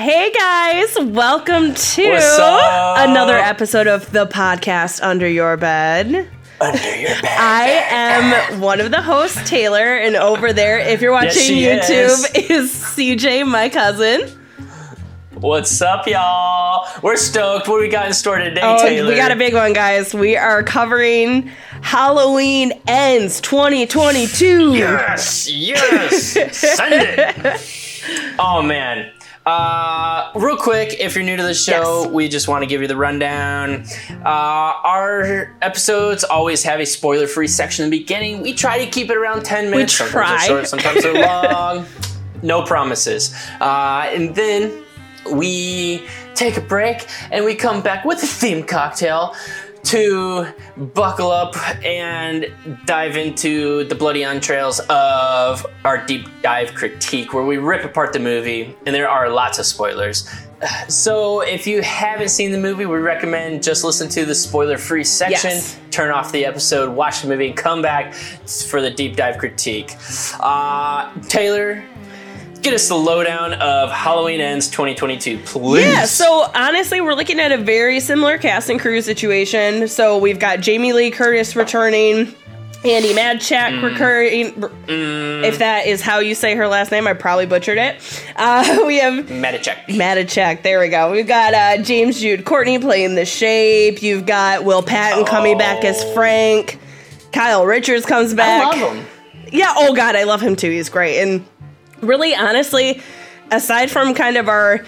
Hey guys, welcome to another episode of the podcast Under Your Bed. Under your bed. I am one of the hosts, Taylor, and over there, if you're watching she YouTube, is. CJ, my cousin. What's up, y'all? We're stoked. What we got in store today, Oh, Taylor? we got a big one, guys. We are covering Halloween Ends 2022. Yes, yes. Send it. Oh man. Uh, real quick, if you're new to the show, Yes. we just want to give you the rundown. Uh, our episodes always have a spoiler-free section in the beginning. We try to keep it around 10 minutes. We try. Sometimes they're short, sometimes they're long. no promises. Uh, and then we take a break and we come back with a theme cocktail to buckle up and dive into the bloody entrails of our deep dive critique where we rip apart the movie and there are lots of spoilers. So if you haven't seen the movie, we recommend just listen to the spoiler-free section, Yes. turn off the episode, watch the movie, and come back for the deep dive critique. Uh, Taylor, get us the lowdown of Halloween Ends 2022, please. Yeah, so honestly, we're looking at a very similar cast and crew situation. So we've got Jamie Lee Curtis returning, Andy Madchak Mm. recurring. If that is how you say her last name, I probably butchered it. Uh, we have Medicheck. Madachek. There we go. We've got uh, James Jude Courtney playing the Shape. You've got Will Patton coming back as Oh. Frank. Kyle Richards comes back. I love him. Yeah, oh god, I love him too. He's great. And really, honestly, aside from kind of our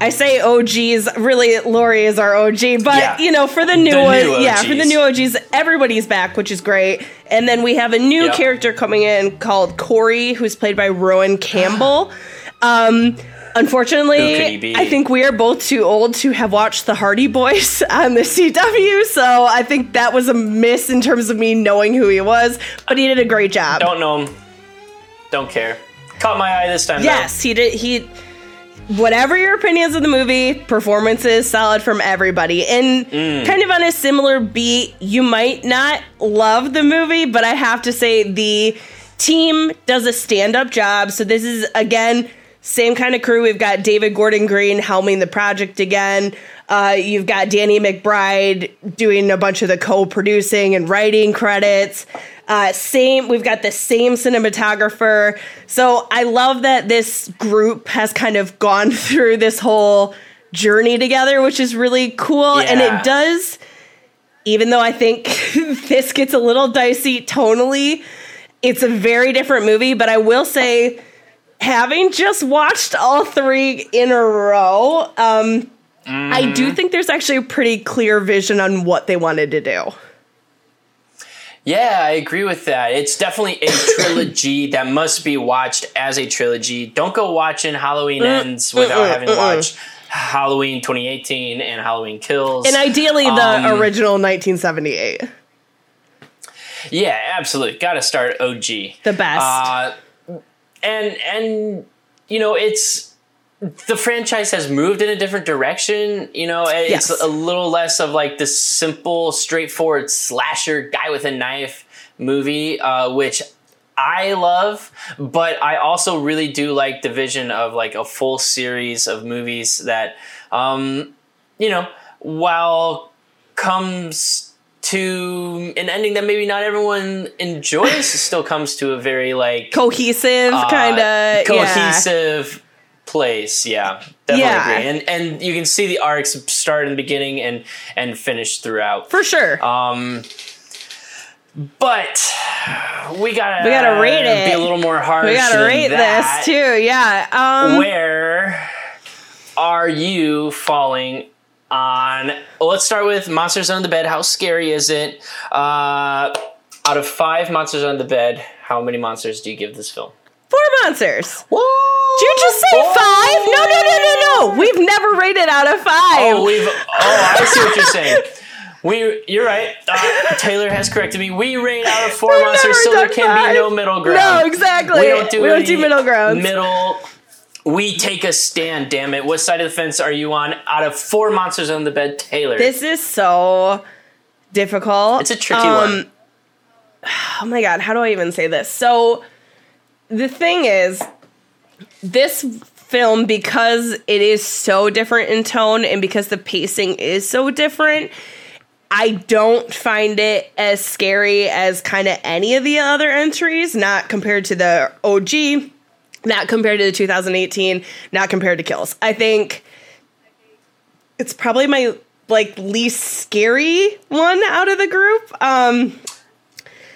I say OGs, really Laurie is our OG, but Yeah. you know, for the new The one, new yeah, for the new OGs, everybody's back, which is great. And then we have a new Yep. character coming in called Corey, who's played by Rohan Campbell. Um Who could he Unfortunately. I think we are both too old to have watched the Hardy Boys on the CW, so I think that was a miss in terms of me knowing who he was, but he did a great job. Don't know him. Don't care. Caught my eye this time. though. Yes, he did. He, whatever your opinions of the movie, performances solid from everybody. And Mm. kind of on a similar beat, you might not love the movie, but I have to say the team does a stand up job. So this is again same kind of crew. We've got David Gordon Green helming the project again. Uh, you've got Danny McBride doing a bunch of the co-producing and writing credits. Uh, same, we've got the same cinematographer. So I love that this group has kind of gone through this whole journey together, which is really cool. And it does, even though I think this gets a little dicey tonally, it's a very different movie. But I will say, having just watched all three in a row, um, I do think there's actually a pretty clear vision on what they wanted to do. Yeah, I agree with that. It's definitely a trilogy that must be watched as a trilogy. Don't go watching Halloween Ends without having watched Halloween 2018 and Halloween Kills. And ideally, the Um, original 1978. yeah, absolutely. Got to start OG. The best. Uh, and and you know it's the franchise has moved in a different direction. You know, it's Yes. a little less of like this simple, straightforward slasher guy with a knife movie, uh, which I love. But I also really do like the vision of like a full series of movies that, um, you know, while comes to an ending that maybe not everyone enjoys, it still comes to a very like Cohesive, uh, kind of. cohesive place. Yeah, definitely Yeah. agree. And and you can see the arcs start in the beginning and and finish throughout. For sure. Um, but we gotta We gotta rate it. Be a little more harsh. we gotta rate that. this too. Yeah. Um, Where are you falling on? Well, let's start with Monsters Under the Bed. How scary is it? Uh, out of five monsters under the bed, how many monsters do you give this film? Four monsters. Whoa! Did you just say five? No, no, no, no, no. We've never rated out of five. Oh, we've. Oh, I see what you're saying. We, you're right. Uh, Taylor has corrected me. We rate out of 4 We've monsters, so there can five. be no middle ground. No, exactly. We don't do, We don't do middle grounds. Middle. We take a stand. Damn it! What side of the fence are you on? Out of four monsters on the bed, Taylor. This is so difficult. it's a tricky Um, one. Oh my god, how do I even say this? So the thing is, this film because it is so different in tone and because the pacing is so different. I don't find it as scary as kind of any of the other entries, not compared to the OG, not compared to the 2018, not compared to Kills. I think it's probably my like least scary one out of the group. Um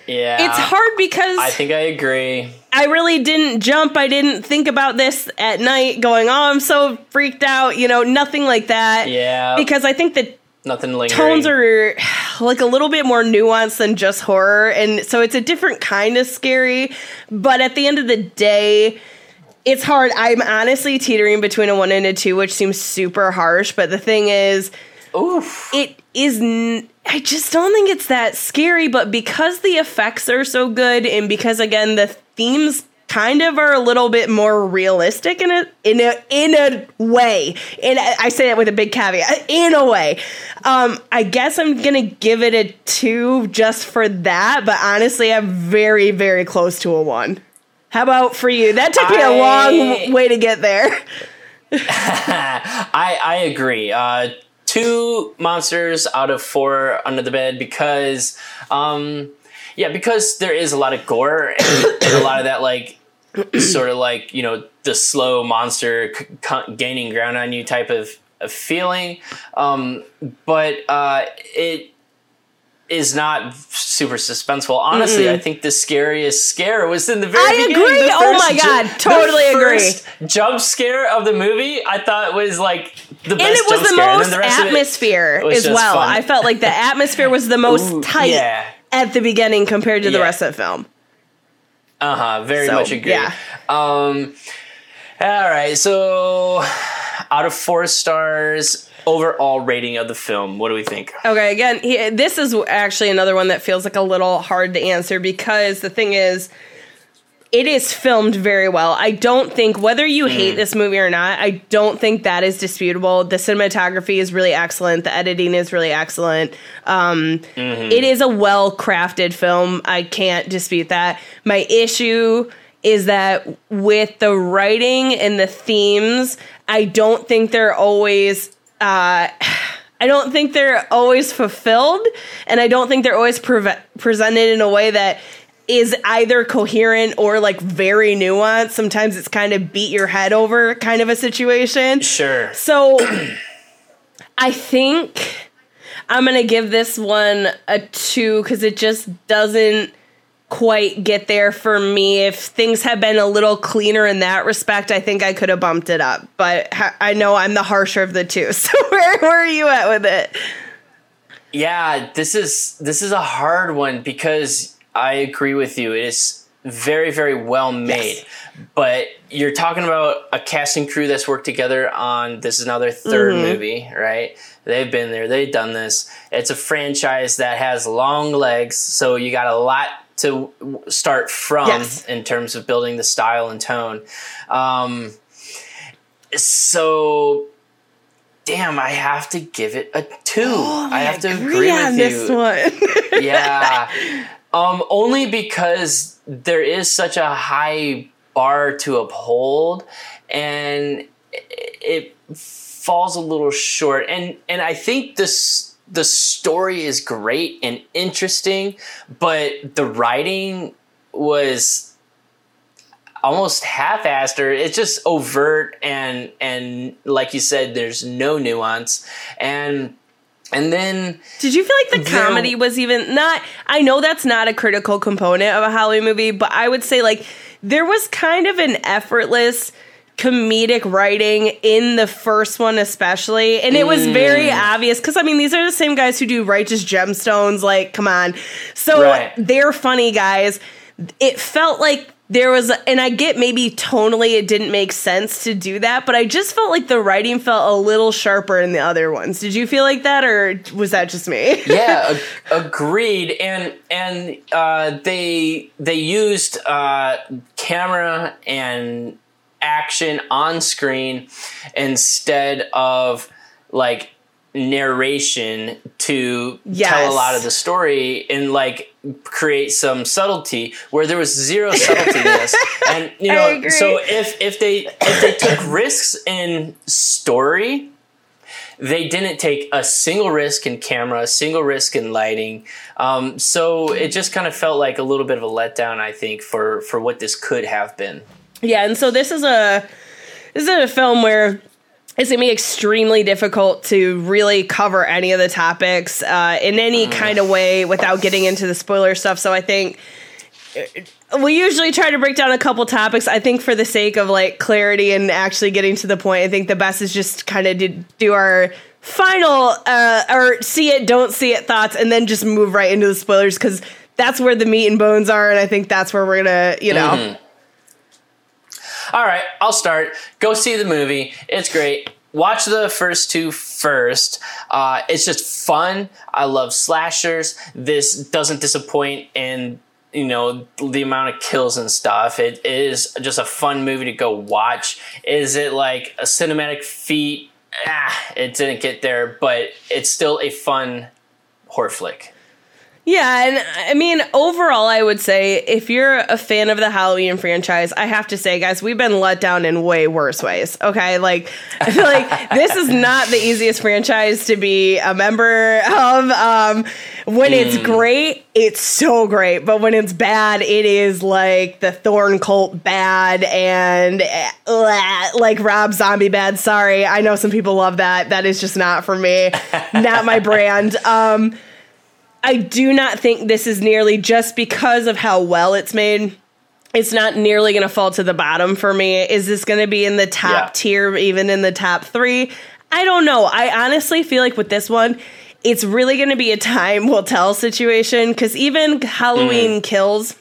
Yeah. it's hard because I think I agree. I really didn't jump. I didn't think about this at night going, "Oh, I'm so freaked out," you know, nothing like that. Yeah. Because I think that Nothing lingering. tones are like a little bit more nuanced than just horror and so it's a different kind of scary, but at the end of the day, it's hard. I'm honestly teetering between a 1 and a 2, which seems super harsh, but the thing is Oof. it is n- I just don't think it's that scary, but because the effects are so good and because again the themes kind of are a little bit more realistic in a in a in a way. And I say that with a big caveat. In a way. Um I guess I'm going to give it a 2 just for that, but honestly I'm very very close to a 1. How about for you? That took me a long way to get there. I I agree. Uh, two monsters out of four under the bed because, um, yeah, because there is a lot of gore and, and a lot of that like sort of like you know the slow monster c- c- gaining ground on you type of, of feeling. Um, but uh, it is not super suspenseful. Honestly, I think the scariest scare was in the very I beginning. agree. Oh my God, ju- totally the agree. Jump scare of the movie, I thought was like the and it was the scare. most the rest of it atmosphere as well. fun. I felt like the atmosphere was the most Ooh, tight yeah. at the beginning compared to the Yeah. rest of the film. Uh huh. Very So, much agree. yeah. Um. All right. So, out of four stars, overall rating of the film, what do we think? Okay, again, he, this is actually another one that feels like a little hard to answer because the thing is, it is filmed very well. I don't think whether you hate this movie or not, I don't think that is disputable. The cinematography is really excellent. The editing is really excellent. Um, it is a well crafted film. I can't dispute that. My issue is that with the writing and the themes, I don't think they're always. Uh, I don't think they're always fulfilled, and I don't think they're always preve- presented in a way that is either coherent or like very nuanced. Sometimes it's kind of beat your head over kind of a situation. Sure. So I think I'm going to give this one a two because it just doesn't quite get there for me. If things had been a little cleaner in that respect, I think I could have bumped it up. But I know I'm the harsher of the two. So where, where are you at with it? Yeah, this is this is a hard one because I agree with you. It is very very well made. Yes. But you're talking about a casting crew that's worked together on this is now their 3rd Mm-hmm. movie, right? They've been there, they've done this. It's a franchise that has long legs, so you got a lot to start from Yes. in terms of building the style and tone. Um, so damn, I have to give it a two. I have to agree, on with this you. one. Yeah. um, only because there is such a high bar to uphold and it falls a little short. And and I think this the story is great and interesting, but the writing was almost half-assed or it's just overt and and like you said there's no nuance and and then Did you feel like the comedy was even not? I know that's not a critical component of a Halloween movie, but I would say like there was kind of an effortless comedic writing in the first one, especially, and it was very Mm. obvious because I mean these are the same guys who do Righteous Gemstones. Like, come on, so Right. they're funny guys. It felt like there was, and I get maybe tonally it didn't make sense to do that, but I just felt like the writing felt a little sharper in the other ones. Did you feel like that, or was that just me? yeah ag- agreed and and uh, they they used uh, camera and action on screen instead of like narration to Yes. tell a lot of the story and like create some subtlety where there was zero subtlety in this. And you know, so if if they if they took risks in story, they didn't take a single risk in camera, a single risk in lighting. Um, so it just kind of felt like a little bit of a letdown, I think, for for what this could have been. Yeah, and so this is a this is a film where it's gonna be extremely difficult to really cover any of the topics uh, in any kind of way without getting into the spoiler stuff. So I think uh, we usually try to break down a couple topics. I think for the sake of like clarity and actually getting to the point, I think the best is just kind of do, do our final uh, or see it, don't see it thoughts, and then just move right into the spoilers because that's where the meat and bones are, and I think that's where we're gonna, you know. All right, I'll start. Go see the movie. It's great. Watch the first two first. Uh, it's just fun. I love slashers. This doesn't disappoint in you know the amount of kills and stuff. It is just a fun movie to go watch. Is it like a cinematic feat? Ah, it didn't get there, but it's still a fun horror flick. Yeah, and I mean, overall, I would say if you're a fan of the Halloween franchise, I have to say, guys, we've been let down in way worse ways. Okay, like I feel like this is not the easiest franchise to be a member of. Um, when it's great, it's so great, but when it's bad, it is like the Thorn Cult bad and uh, like Rob Zombie bad. Sorry, I know some people love that. That is just not for me, not my brand. Um. I do not think this is nearly just because of how well it's made. It's not nearly going to fall to the bottom for me. Is this going to be in the top Yeah. tier, even in the top three? I don't know. I honestly feel like with this one, it's really going to be a time will tell situation because even Halloween mm. Kills,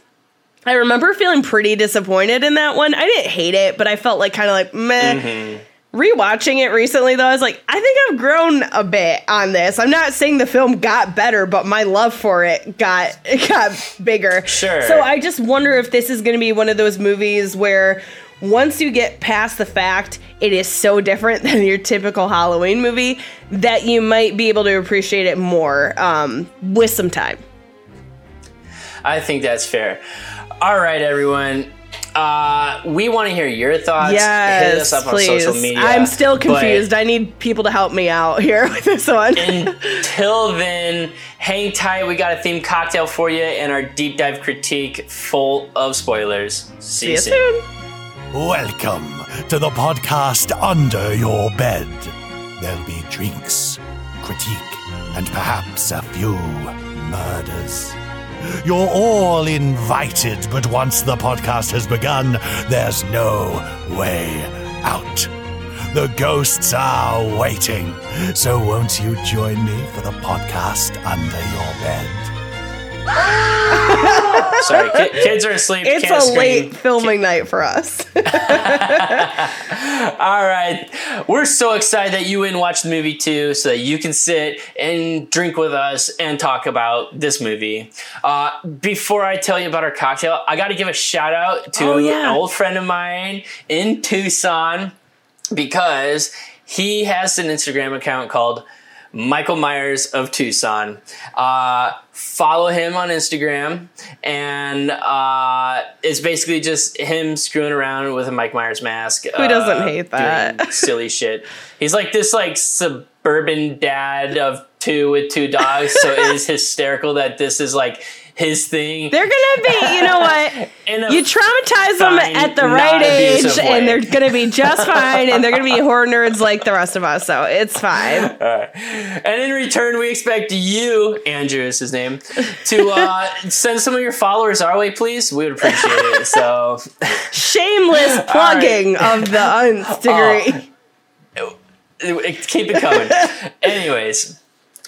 I remember feeling pretty disappointed in that one. I didn't hate it, but I felt like kind of like meh. Mm-hmm. Rewatching it recently, though, I was like, I think I've grown a bit on this. I'm not saying the film got better, but my love for it got it got bigger. Sure. So I just wonder if this is going to be one of those movies where once you get past the fact it is so different than your typical Halloween movie that you might be able to appreciate it more um, with some time. I think that's fair. All right, everyone. Uh, we want to hear your thoughts. Hit Yes, us up please. on social media. I'm still confused. I need people to help me out here with this one. Until then, hang tight. We got a themed cocktail for you and our deep dive critique full of spoilers. See, See you soon. Welcome to the podcast Under Your Bed. There'll be drinks, critique, and perhaps a few murders. You're all invited, but once the podcast has begun, there's no way out. The ghosts are waiting, so won't you join me for the podcast Under Your Bed? Sorry, ki- kids are asleep. It's a scream. late filming night for us. All right. We're so excited that you went and watched the movie too, so that you can sit and drink with us and talk about this movie. Uh, before I tell you about our cocktail, I got to give a shout out to Oh, yeah. an old friend of mine in Tucson because he has an Instagram account called Michael Myers of Tucson. Uh, follow him on Instagram, and uh, it's basically just him screwing around with a Mike Myers mask. Who doesn't hate that? silly shit. He's like this like suburban dad of two with two dogs, so it is hysterical that this is like his thing. They're gonna be, you know what? You traumatize them at the right age, way. and they're gonna be just fine, and they're gonna be horror nerds like the rest of us. So it's fine. And in return, we expect you, Andrew is his name, to uh, send some of your followers our way, please. We would appreciate it. So, Shameless plugging of the nth degree. keep it coming. Anyways,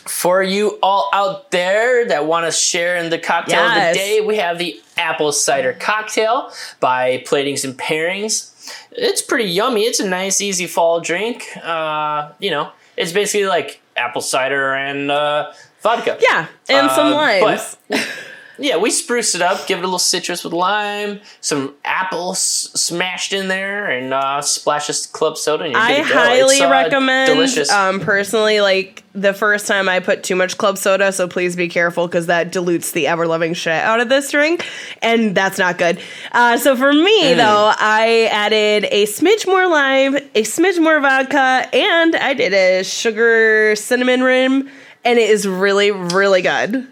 for you all out there that want to share in the cocktail of the day, we have the apple cider cocktail by Platings and Pairings. It's pretty yummy. It's a nice, easy fall drink. Uh, you know, it's basically like apple cider and uh, vodka. Yeah, and some Uh, limes. But yeah, we spruce it up, give it a little citrus with lime, some apple s- smashed in there, and uh, splash of club soda. And you're I good to go. highly It's, uh, recommend. Delicious. Um, personally, like the first time I put too much club soda, so please be careful because that dilutes the ever loving shit out of this drink, and that's not good. Uh, so for me Mm. though, I added a smidge more lime, a smidge more vodka, and I did a sugar cinnamon rim, and it is really really good.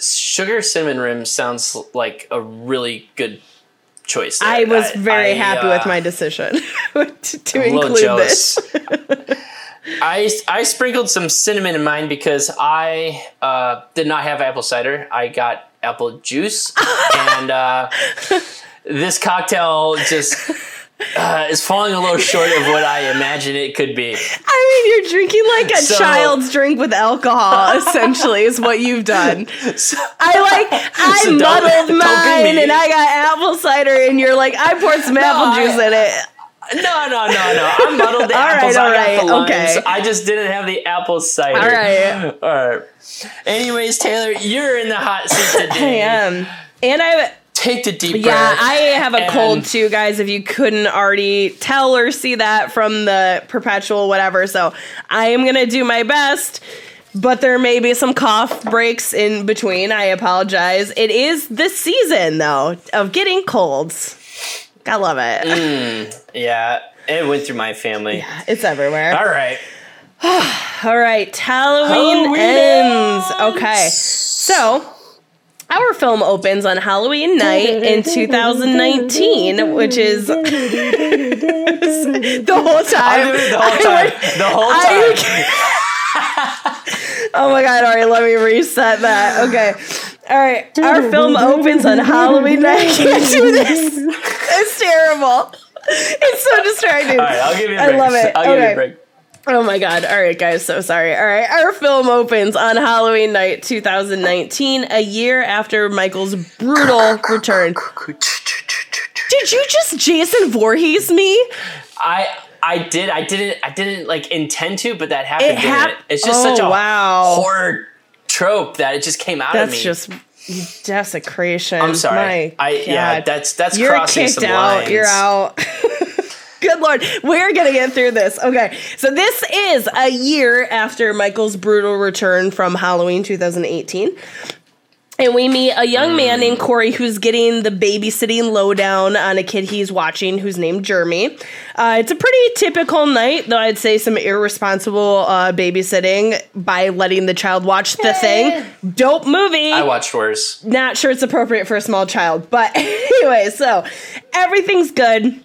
Sugar cinnamon rim sounds like a really good choice. there. I was very I, happy uh, with my decision to, to include jealous. this. I, I sprinkled some cinnamon in mine because I uh, did not have apple cider. I got apple juice, and uh, this cocktail just uh, is falling a little short of what I imagine it could be. I mean, you're drinking like a So- child's drink with alcohol, essentially, is what you've done. So- I like, I So muddled don't mine and I got apple cider, and you're like, I poured some apple I- juice in it. no, no, no, no. I muddled the All right, apples. all I right, the limes. okay. I just didn't have the apple cider. All right. All right. Anyways, Taylor, you're in the hot seat today. I am. And I, Take the deep yeah, breath. I have a cold too, guys, if you couldn't already tell or see that from the perpetual whatever. So I am going to do my best. But there may be some cough breaks in between. I apologize. It is the season, though, of getting colds. I love it. Mm. Yeah, it went through my family. Yeah, It's everywhere. All right. All right, Halloween, Halloween ends. ends. Okay, so our film opens on Halloween night in 2019, which is the whole time. I'm doing it the whole time. went- The whole I- time. oh my god! All right, let me reset that. Okay. All right, our film opens on Halloween night. I can't do this. It's terrible. It's so distracting. All right, I'll give you a I break. I love it. I'll give you a break. Oh my god. All right, guys, so sorry. All right, our film opens on Halloween night 2019, a year after Michael's brutal return. Did you just Jason Voorhees me? I I did I didn't I didn't like intend to, but that happened. It hap- it? It's just Oh, such a wow. horror trope that it just came out of me. That's just desecration. I'm sorry. My I yeah, that's that's You're crossing kicked some out. lines. You're out. Good lord, we're gonna get through this. Okay, so this is a year after Michael's brutal return from Halloween 2018. And we meet a young man named Corey who's getting the babysitting lowdown on a kid he's watching who's named Jeremy. Uh, it's a pretty typical night, though I'd say some irresponsible uh, babysitting by letting the child watch the thing. Dope movie I watched worse. not sure it's appropriate for a small child. But anyway, so everything's good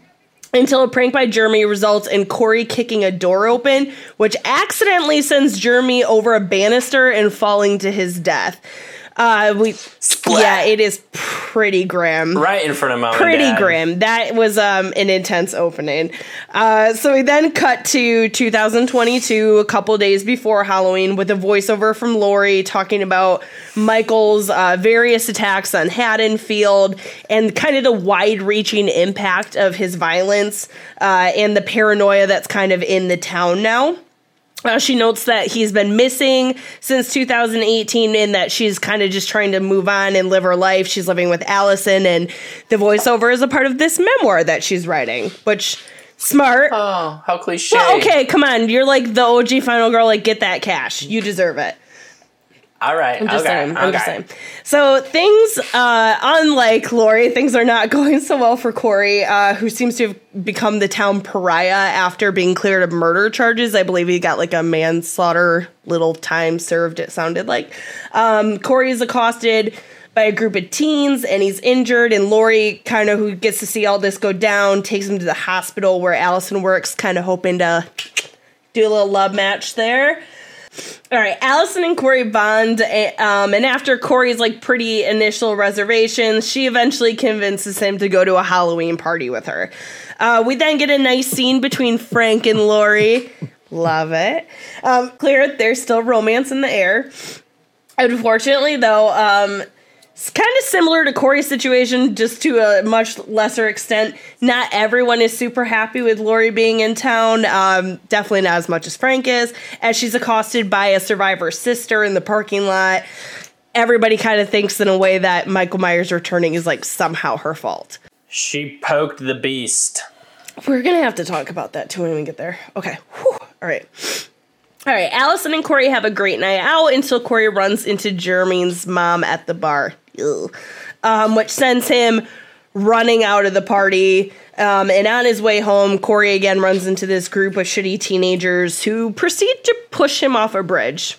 until a prank by Jeremy results in Corey kicking a door open, which accidentally sends Jeremy over a banister and falling to his death. Uh, we yeah, it is pretty grim Right in front of mom. and pretty grim. That was um, an intense opening. Uh, so we then cut to 2022, a couple days before Halloween, with a voiceover from Laurie talking about Michael's uh, various attacks on Haddonfield and kind of the wide-reaching impact of his violence uh, and the paranoia that's kind of in the town now. Uh, she notes that he's been missing since 2018 and that she's kind of just trying to move on and live her life. She's living with Allison, and the voiceover is a part of this memoir that she's writing, which smart. Oh, how cliche. well, okay, come on. You're like the OG final girl. Like, get that cash. You deserve it. All right. I'm just okay. saying. I'm just okay. saying. So things, uh, unlike Laurie, things are not going so well for Corey, uh, who seems to have become the town pariah after being cleared of murder charges. I believe he got like a manslaughter little time served. It sounded like. Um, Corey is accosted by a group of teens and he's injured and Laurie kind of who gets to see all this go down takes him to the hospital where Allison works kind of hoping to do a little love match there. All right, Allison and Corey bond, eh, um, and after Corey's like pretty initial reservations, she eventually convinces him to go to a Halloween party with her. Uh, we then get a nice scene between Frank and Laurie. Love it. Um, clear, there's still romance in the air. Unfortunately, though, um, it's kind of similar to Corey's situation, just to a much lesser extent. Not everyone is super happy with Laurie being in town. Um, definitely not as much as Frank is, as she's accosted by a survivor's sister in the parking lot. everybody kind of thinks in a way that Michael Myers returning is like somehow her fault. She poked the beast. We're gonna have to talk about that too when we get there. Okay. Whew. All right. All right. Allison and Corey have a great night out until Corey runs into Jermaine's mom at the bar. Um, which sends him running out of the party. Um, and on his way home, Corey again runs into this group of shitty teenagers who proceed to push him off a bridge.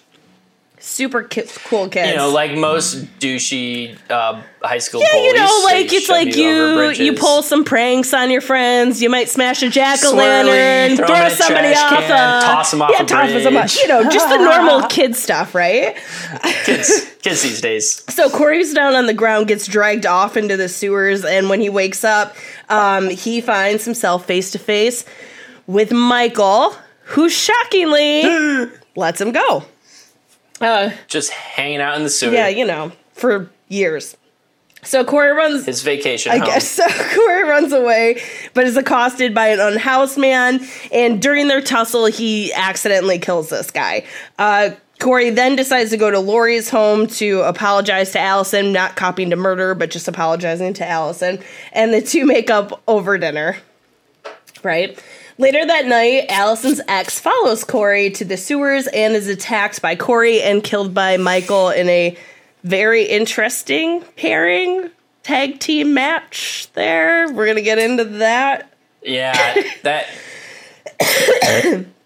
Super ki- cool kids. You know, like most douchey uh, high school yeah, bullies. you know, like it's like you you pull some pranks on your friends. You might smash a jack o' lantern, throw throw, 'em in a somebody off, can, a, toss 'em off yeah, a toss 'em off- bridge. You know, just the normal kid stuff, right? kids, kids these days. So Corey's down on the ground, gets dragged off into the sewers, and when he wakes up, um, he finds himself face to face with Michael, who shockingly lets him go. Uh, Just hanging out in the sewer. yeah, you know, for years. So Corey runs His vacation I home. guess so. Corey runs away, but is accosted by an unhoused man. And during their tussle, he accidentally kills this guy. Uh, Corey then decides to go to Laurie's home to apologize to Allison, not copying to murder, but just apologizing to Allison. And the two make up over dinner. Right? Later that night, Allison's ex follows Corey to the sewers and is attacked by Corey and killed by Michael in a very interesting pairing tag team match there. We're going to get into that. Yeah, that.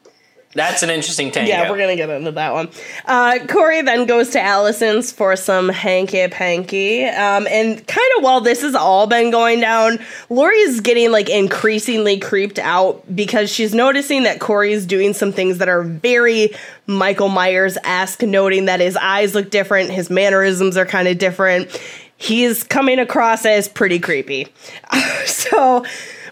that's an interesting tango. Yeah, we're gonna get into that one. Uh, Corey then goes to Allison's for some hanky panky, um, and kind of while this has all been going down, Laurie's getting like increasingly creeped out because she's noticing that Corey's doing some things that are very Michael Myers esque, noting that his eyes look different, his mannerisms are kind of different. He's coming across as pretty creepy. so.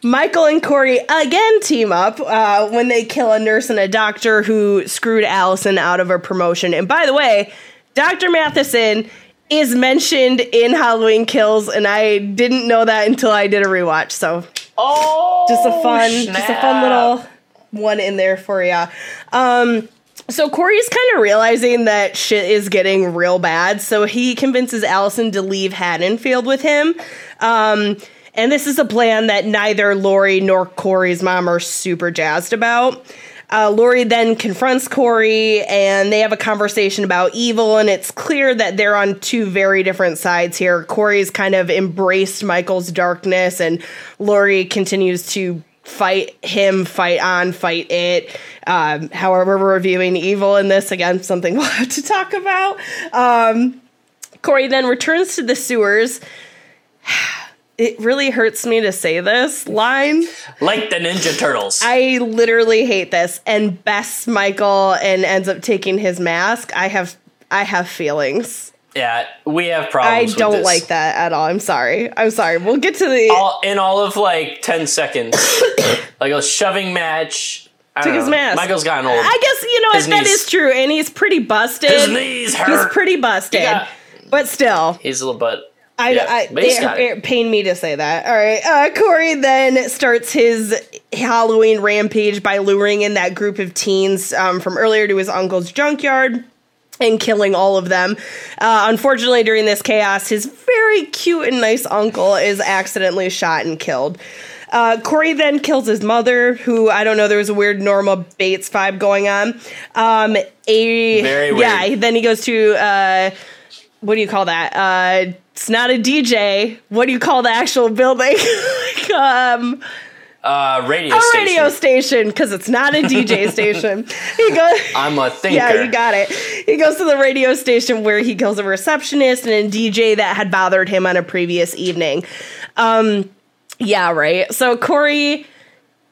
Michael and Corey again team up uh, when they kill a nurse and a doctor who screwed Allison out of a promotion. And by the way, Dr. Matheson is mentioned in Halloween Kills, and I didn't know that until I did a rewatch. So Oh, just a fun, just a fun little one in there for you. Um, so Corey's kind of realizing that shit is getting real bad, so he convinces Allison to leave Haddonfield with him. Um, and this is a plan that neither Laurie nor Corey's mom are super jazzed about. Uh, Laurie then confronts Corey and they have a conversation about evil, and it's clear that they're on two very different sides here. Corey's kind of embraced Michael's darkness, and Laurie continues to fight him, fight on, fight it. Um, however, we're reviewing evil in this again, something we'll have to talk about. Um, Corey then returns to the sewers. It really hurts me to say this line. like the Ninja Turtles. I literally hate this and bests Michael and ends up taking his mask. I have I have feelings. yeah, we have I problems. with don't like that at all. I'm sorry. I'm sorry. We'll get to the All, in all of like ten seconds, like a shoving match. I took his know. mask. Michael's gotten old. I guess you know His that knees- is true, and he's pretty busted. His knees hurt. He's pretty busted, got- but still, He's a little bit. I, Yeah, I it, it. pained me to say that. All right, uh, Corey then starts his Halloween rampage by luring in that group of teens um, from earlier to his uncle's junkyard and killing all of them. Uh, unfortunately, during this chaos, his very cute and nice uncle is accidentally shot and killed. Uh, Corey then kills his mother, who I don't know. There was a weird Norma Bates vibe going on. Um, a Very weird. yeah. Then he goes to uh, what do you call that? It's not a DJ. What do you call the actual building? um, Uh, radio a station. radio station because it's not a DJ station. He goes. I'm a thinker. Yeah, you got it. He goes to the radio station where he kills a receptionist and a DJ that had bothered him on a previous evening. Um, yeah, right. So Corey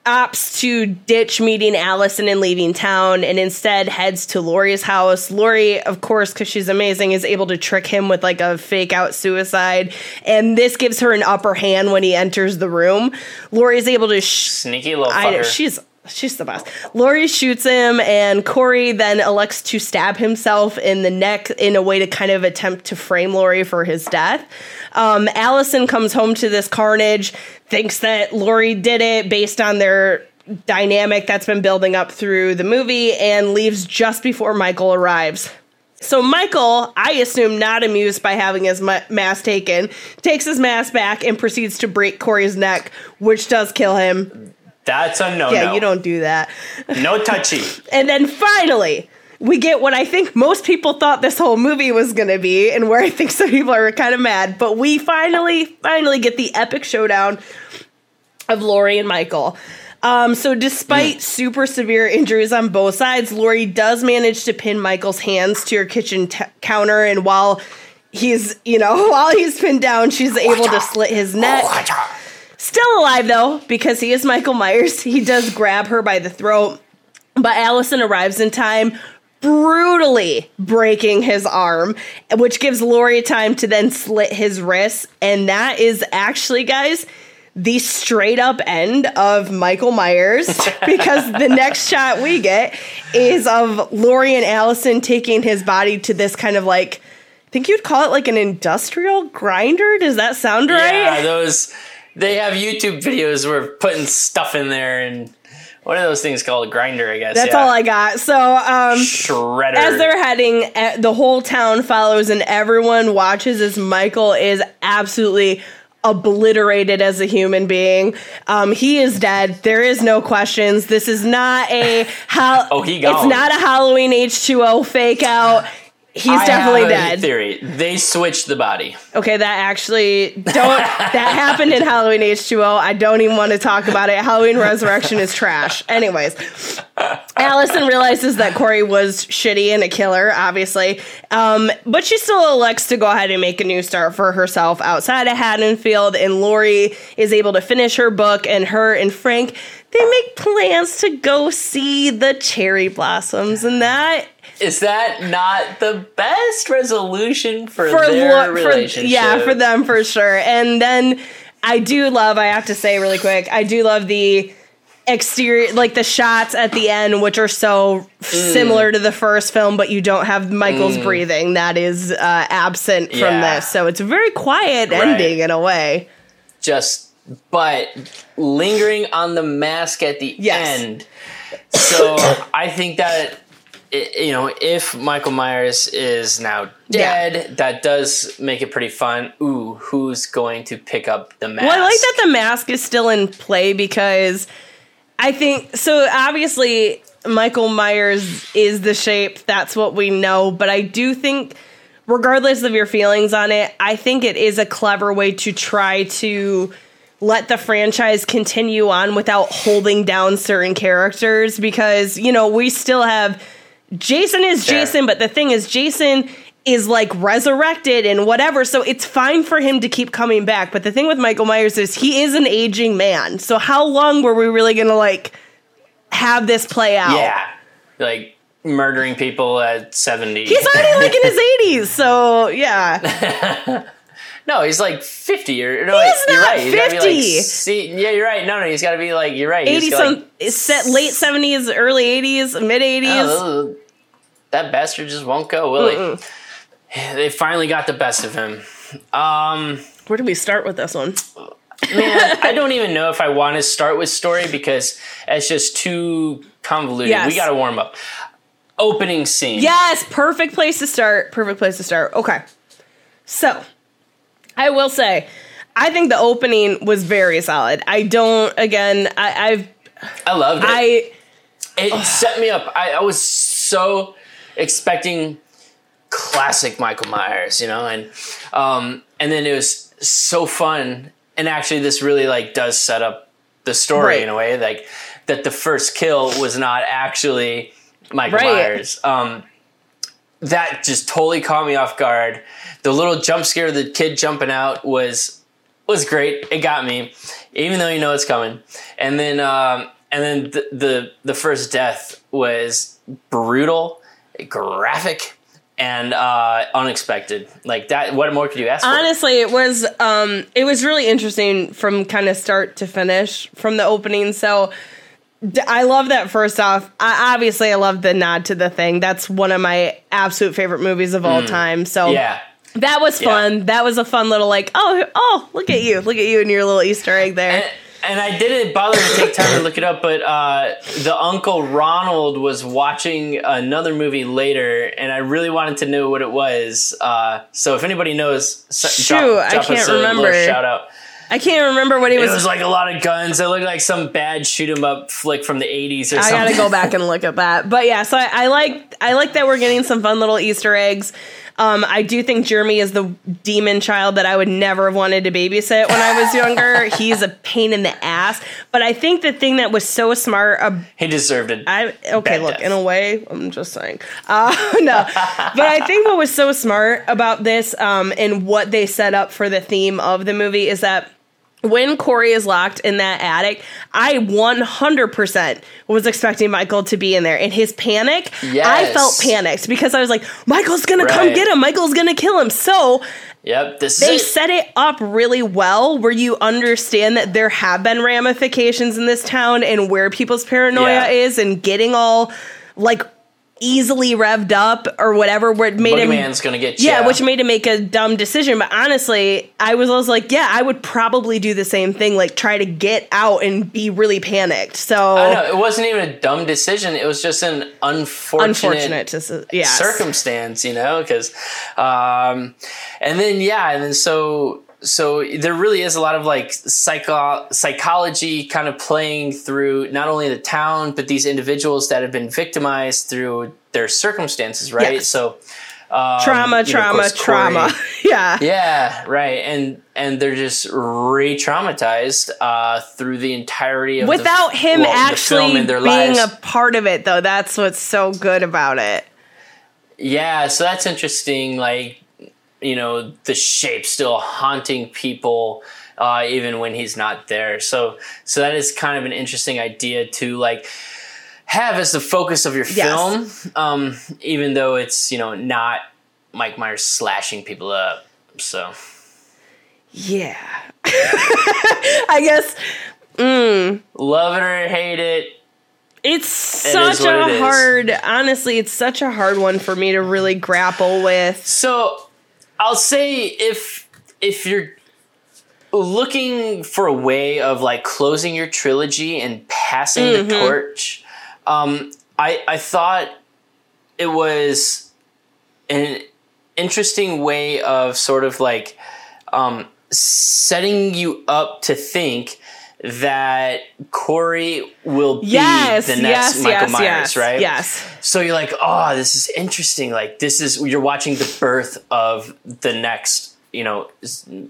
opts to ditch meeting Allison and leaving town and instead heads to Laurie's house. Laurie, of course, because she's amazing, is able to trick him with like a fake out suicide. And this gives her an upper hand when he enters the room. Laurie is able to sh- Sneaky little I she's she's the best. Laurie shoots him, and Corey then elects to stab himself in the neck in a way to kind of attempt to frame Laurie for his death. Um, Allison comes home to this carnage, thinks that Laurie did it based on their dynamic that's been building up through the movie, and leaves just before Michael arrives. So Michael, I assume not amused by having his ma- mask taken, takes his mask back and proceeds to break Corey's neck, which does kill him. That's a no Yeah, you don't do that. No touchy. And then finally, we get what I think most people thought this whole movie was going to be, and where I think some people are kind of mad. But we finally, finally get the epic showdown of Laurie and Michael. Um, so, despite super severe injuries on both sides, Laurie does manage to pin Michael's hands to her kitchen t- counter, and while he's, you know, while he's pinned down, she's able to slit his neck. Still alive though, because he is Michael Myers. He does grab her by the throat, but Allison arrives in time, brutally breaking his arm, which gives Laurie time to then slit his wrist. And that is actually, guys, the straight up end of Michael Myers because the next shot we get is of Laurie and Allison taking his body to this kind of like, I think you'd call it like an industrial grinder. Does that sound right? Yeah, those they have YouTube videos where putting stuff in there and one of those things called? A grinder, I guess. That's yeah. all I got. So, um, Shredder. as they're heading, eh, the whole town follows and everyone watches as Michael is absolutely obliterated as a human being. Um, he is dead. There is no questions. This is not a hal- Oh, he It's gone. not a Halloween H2O fake out. He's I definitely dead. Theory: They switched the body. Okay, that actually don't that happened in Halloween H2O. I don't even want to talk about it. Halloween Resurrection is trash. Anyways, Allison realizes that Corey was shitty and a killer, obviously. Um, but she still elects to go ahead and make a new start for herself outside of Haddonfield, and Laurie is able to finish her book, and her and Frank they make plans to go see the cherry blossoms, and that Is that not the best resolution for, for their lo- for- relationship? yeah, for them for sure. And then I do love. I have to say really quick. I do love the exterior, like the shots at the end, which are so Mm. similar to the first film, but you don't have Michael's breathing. That is uh, absent from this, so it's a very quiet Right. ending in a way. Just, but lingering on the mask at the Yes. end. So I think that you know, if Michael Myers is now Yeah. dead, that does make it pretty fun. Ooh, who's going to pick up the mask? Well, I like that the mask is still in play because I think so. Obviously, Michael Myers is the shape. That's what we know. But I do think, regardless of your feelings on it, I think it is a clever way to try to let the franchise continue on without holding down certain characters because, you know, we still have Jason is Sure. Jason, but the thing is, Jason is like resurrected and whatever. So it's fine for him to keep coming back. But the thing with Michael Myers is he is an aging man. So how long were we really going to like have this play out? Yeah, like murdering people at seventy. He's already like in his 80s. So yeah. no, he's like fifty or no, He's you're not right. He's gotta be, 50. like, see, yeah, you're right. No, no, he's got to be like you're right. 80 some like, set late 70s, early 80s, mid 80s. Oh, that bastard just won't go, will he? They finally got the best of him. Um, Where do we start with this one? man, I don't even know if I want to start with story because it's just too convoluted. Yes. We got to warm up. Opening scene. Yes, perfect place to start. Perfect place to start. Okay. So, I will say, I think the opening was very solid. I don't, again, I, I've, I loved it. I, it set me up. I, I was so expecting classic Michael Myers, you know, and um, and then it was so fun. And actually, this really like does set up the story Right. in a way, like that the first kill was not actually Michael Right. Myers. Um, that just totally caught me off guard. The little jump scare, of the kid jumping out was was great. It got me, even though you know it's coming. And then um, and then the, the the first death was brutal, graphic, and uh, unexpected. Like that. What more could you ask for? honestly, it was, um, it was really interesting from kind of start to finish from the opening. So, I love that first off. I, obviously, I love the nod to the thing. That's one of my absolute favorite movies of all time. So, Mm. Yeah. That was Yeah. fun. That was a fun little like, oh, oh, look at you, look at you and your little Easter egg there. And, and I didn't bother to take time to look it up, but uh, the Uncle Ronald was watching another movie later, and I really wanted to know what it was. Uh, so if anybody knows, s- drop, Shoot, I can't remember. shout out. I can't remember what he was. It was. like a lot of guns. It looked like some bad shoot 'em up flick from the '80s or I something. I gotta go back and look at that. But yeah, so I, I like I like that we're getting some fun little Easter eggs. Um, I do think Jeremy is the demon child that I would never have wanted to babysit when I was younger. He's a pain in the ass. But I think the thing that was so smart ab- He deserved it. I okay, look, death. in a way, I'm just saying. Uh, no, but I think what was so smart about this um, and what they set up for the theme of the movie is that when Corey is locked in that attic, I 100% was expecting Michael to be in there. And his panic, I felt panicked because I was like, Michael's gonna come get him. Michael's gonna kill him. So yep, this they it. set it up really well where you understand that there have been ramifications in this town and where people's paranoia Yeah. is and getting all like easily revved up or whatever where it made him man's gonna get you. yeah, which made him make a dumb decision. But honestly, I was always like, yeah, I would probably do the same thing, like try to get out and be really panicked. So I know it wasn't even a dumb decision. It was just an unfortunate, unfortunate to s- circumstance, you know, because, um, and then yeah, and then so so there really is a lot of like psycho psychology kind of playing through not only the town but these individuals that have been victimized through their circumstances, right? Yes. So. Um, trauma, you know, trauma, trauma. Corey- yeah. yeah, right, and and they're just re-traumatized uh, through the entirety of the- Without him well, the film actually and their being lives. a part of it, though, that's what's so good about it. Yeah, so that's interesting. Like, you know, the shape still haunting people uh, even when he's not there. So, so that is kind of an interesting idea to like have as the focus of your film, um, even though it's you know not Mike Myers slashing people up. So, Yeah. I guess love it or hate it, it's such it a hard, honestly, it's such a hard one for me to really grapple with. So I'll say if if you're looking for a way of like closing your trilogy and passing Mm-hmm. the torch, um, I I thought it was an interesting way of sort of like um, setting you up to think that Corey will be Yes, the next yes, Michael yes, Myers, right? yes. So you're like, oh, this is interesting. Like this is you're watching the birth of the next, you know,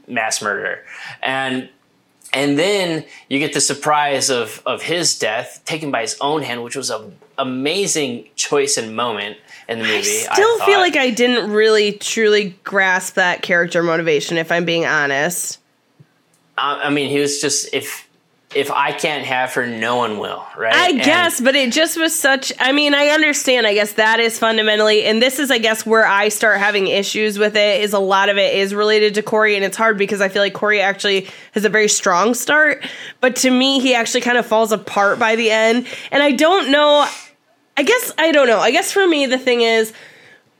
mass murderer, and and then you get the surprise of of his death taken by his own hand, which was a amazing choice and moment in the movie. I still feel like I didn't really truly grasp that character motivation, if I'm being honest. I, I mean, he was just if if I can't have her, no one will, right? I And- guess, but it just was such. I mean, I understand. I guess that is fundamentally, and this is, I guess, where I start having issues with it. Is a lot of it is related to Corey, and it's hard because I feel like Corey actually has a very strong start, but to me, he actually kind of falls apart by the end. And I don't know. I guess I don't know. I guess for me, the thing is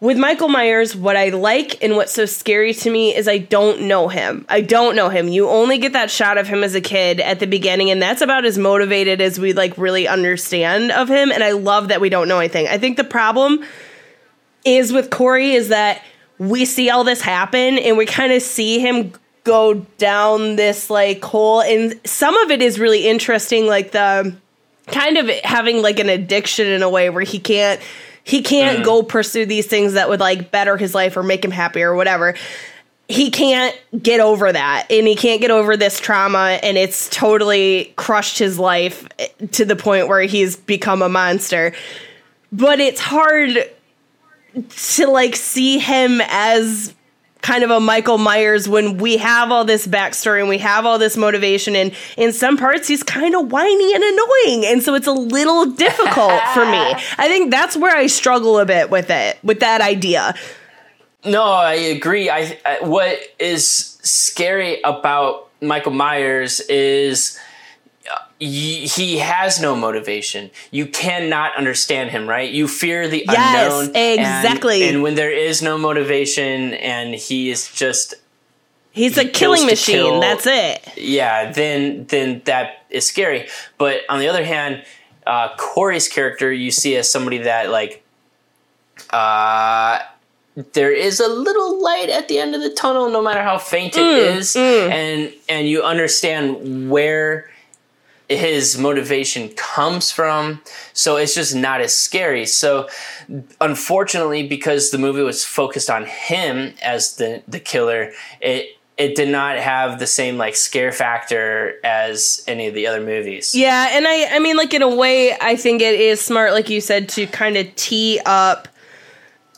with Michael Myers, what I like and what's so scary to me is I don't know him. I don't know him. You only get that shot of him as a kid at the beginning, and that's about as motivated as we like really understand of him. And I love that we don't know anything. I think the problem is with Corey is that we see all this happen and we kind of see him go down this like hole and some of it is really interesting like the kind of having like an addiction in a way where he can't he can't go pursue these things that would like better his life or make him happy or whatever. He can't get over that and he can't get over this trauma and it's totally crushed his life eh, to the point where he's become a monster. But it's hard to like see him as kind of a Michael Myers when we have all this backstory and we have all this motivation and in some parts he's kind of whiny and annoying and so it's a little difficult for me. I think that's where I struggle a bit with it with that idea. No, I agree. I, I what is scary about Michael Myers is y- he has no motivation. You cannot understand him, right? You fear the Yes, unknown. and- exactly. And, when there is no motivation and he is just He's a killing machine. kill. That's it. yeah, then then that is scary. But on the other hand, uh, Corey's character you see as somebody that like uh there is a little light at the end of the tunnel, no matter how faint it is, and and you understand where his motivation comes from. So it's just not as scary. So unfortunately, because the movie was focused on him as the the killer, it it did not have the same like scare factor as any of the other movies. Yeah, and I I mean like in a way I think it is smart like you said to kind of tee up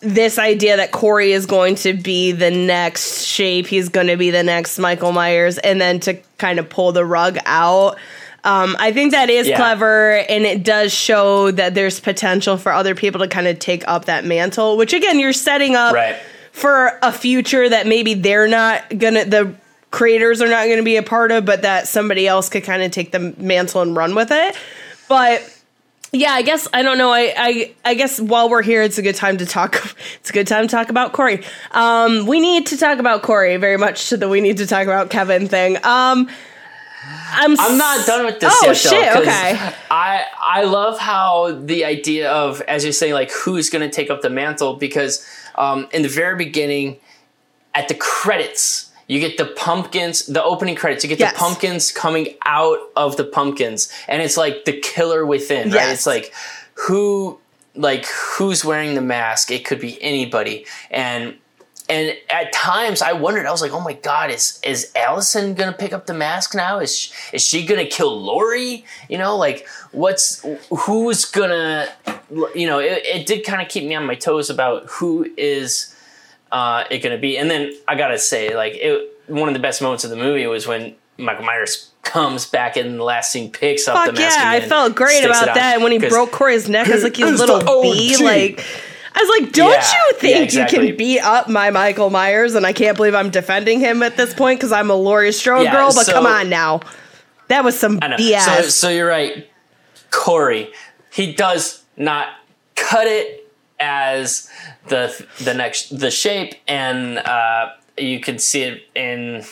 this idea that Corey is going to be the next shape, he's going to be the next Michael Myers and then to kind of pull the rug out. Um, I think that is Yeah. clever, and it does show that there's potential for other people to kind of take up that mantle. Which again, you're setting up Right. for a future that maybe they're not gonna the creators are not gonna be a part of, but that somebody else could kind of take the mantle and run with it. But yeah, I guess I don't know. I, I I guess while we're here, it's a good time to talk. It's a good time to talk about Corey. Um, we need to talk about Corey very much to the we need to talk about Kevin thing. Um, I'm I'm not done with this Oh, yet, though, shit, 'cause okay. I I love how the idea of as you're saying like who's going to take up the mantle because um, in the very beginning, at the credits, you get the pumpkins, the opening credits. You get Yes. the pumpkins coming out of the pumpkins, and it's like the killer within. Right? Yes. It's like who like who's wearing the mask? It could be anybody, and and at times I wondered, I was like, oh my god, is is Allison gonna pick up the mask now? Is she, is she gonna kill Laurie? You know, like what's who's gonna, you know, it, it did kind of keep me on my toes about who is uh, it gonna be. And then I gotta say, like, it, one of the best moments of the movie was when Michael Myers comes back in the last scene, picks up the mask. yeah, I felt great about that. And when he broke Corey's neck, I was like, you little bee. Like, I was like, don't Yeah, you think yeah, you can beat up my Michael Myers? And I can't believe I'm defending him at this point because I'm a Laurie Strode Yeah, girl. But so- come on now, that was some. BS. So, so you're right, Corey. He does not cut it as the the next the shape, and uh, you can see it in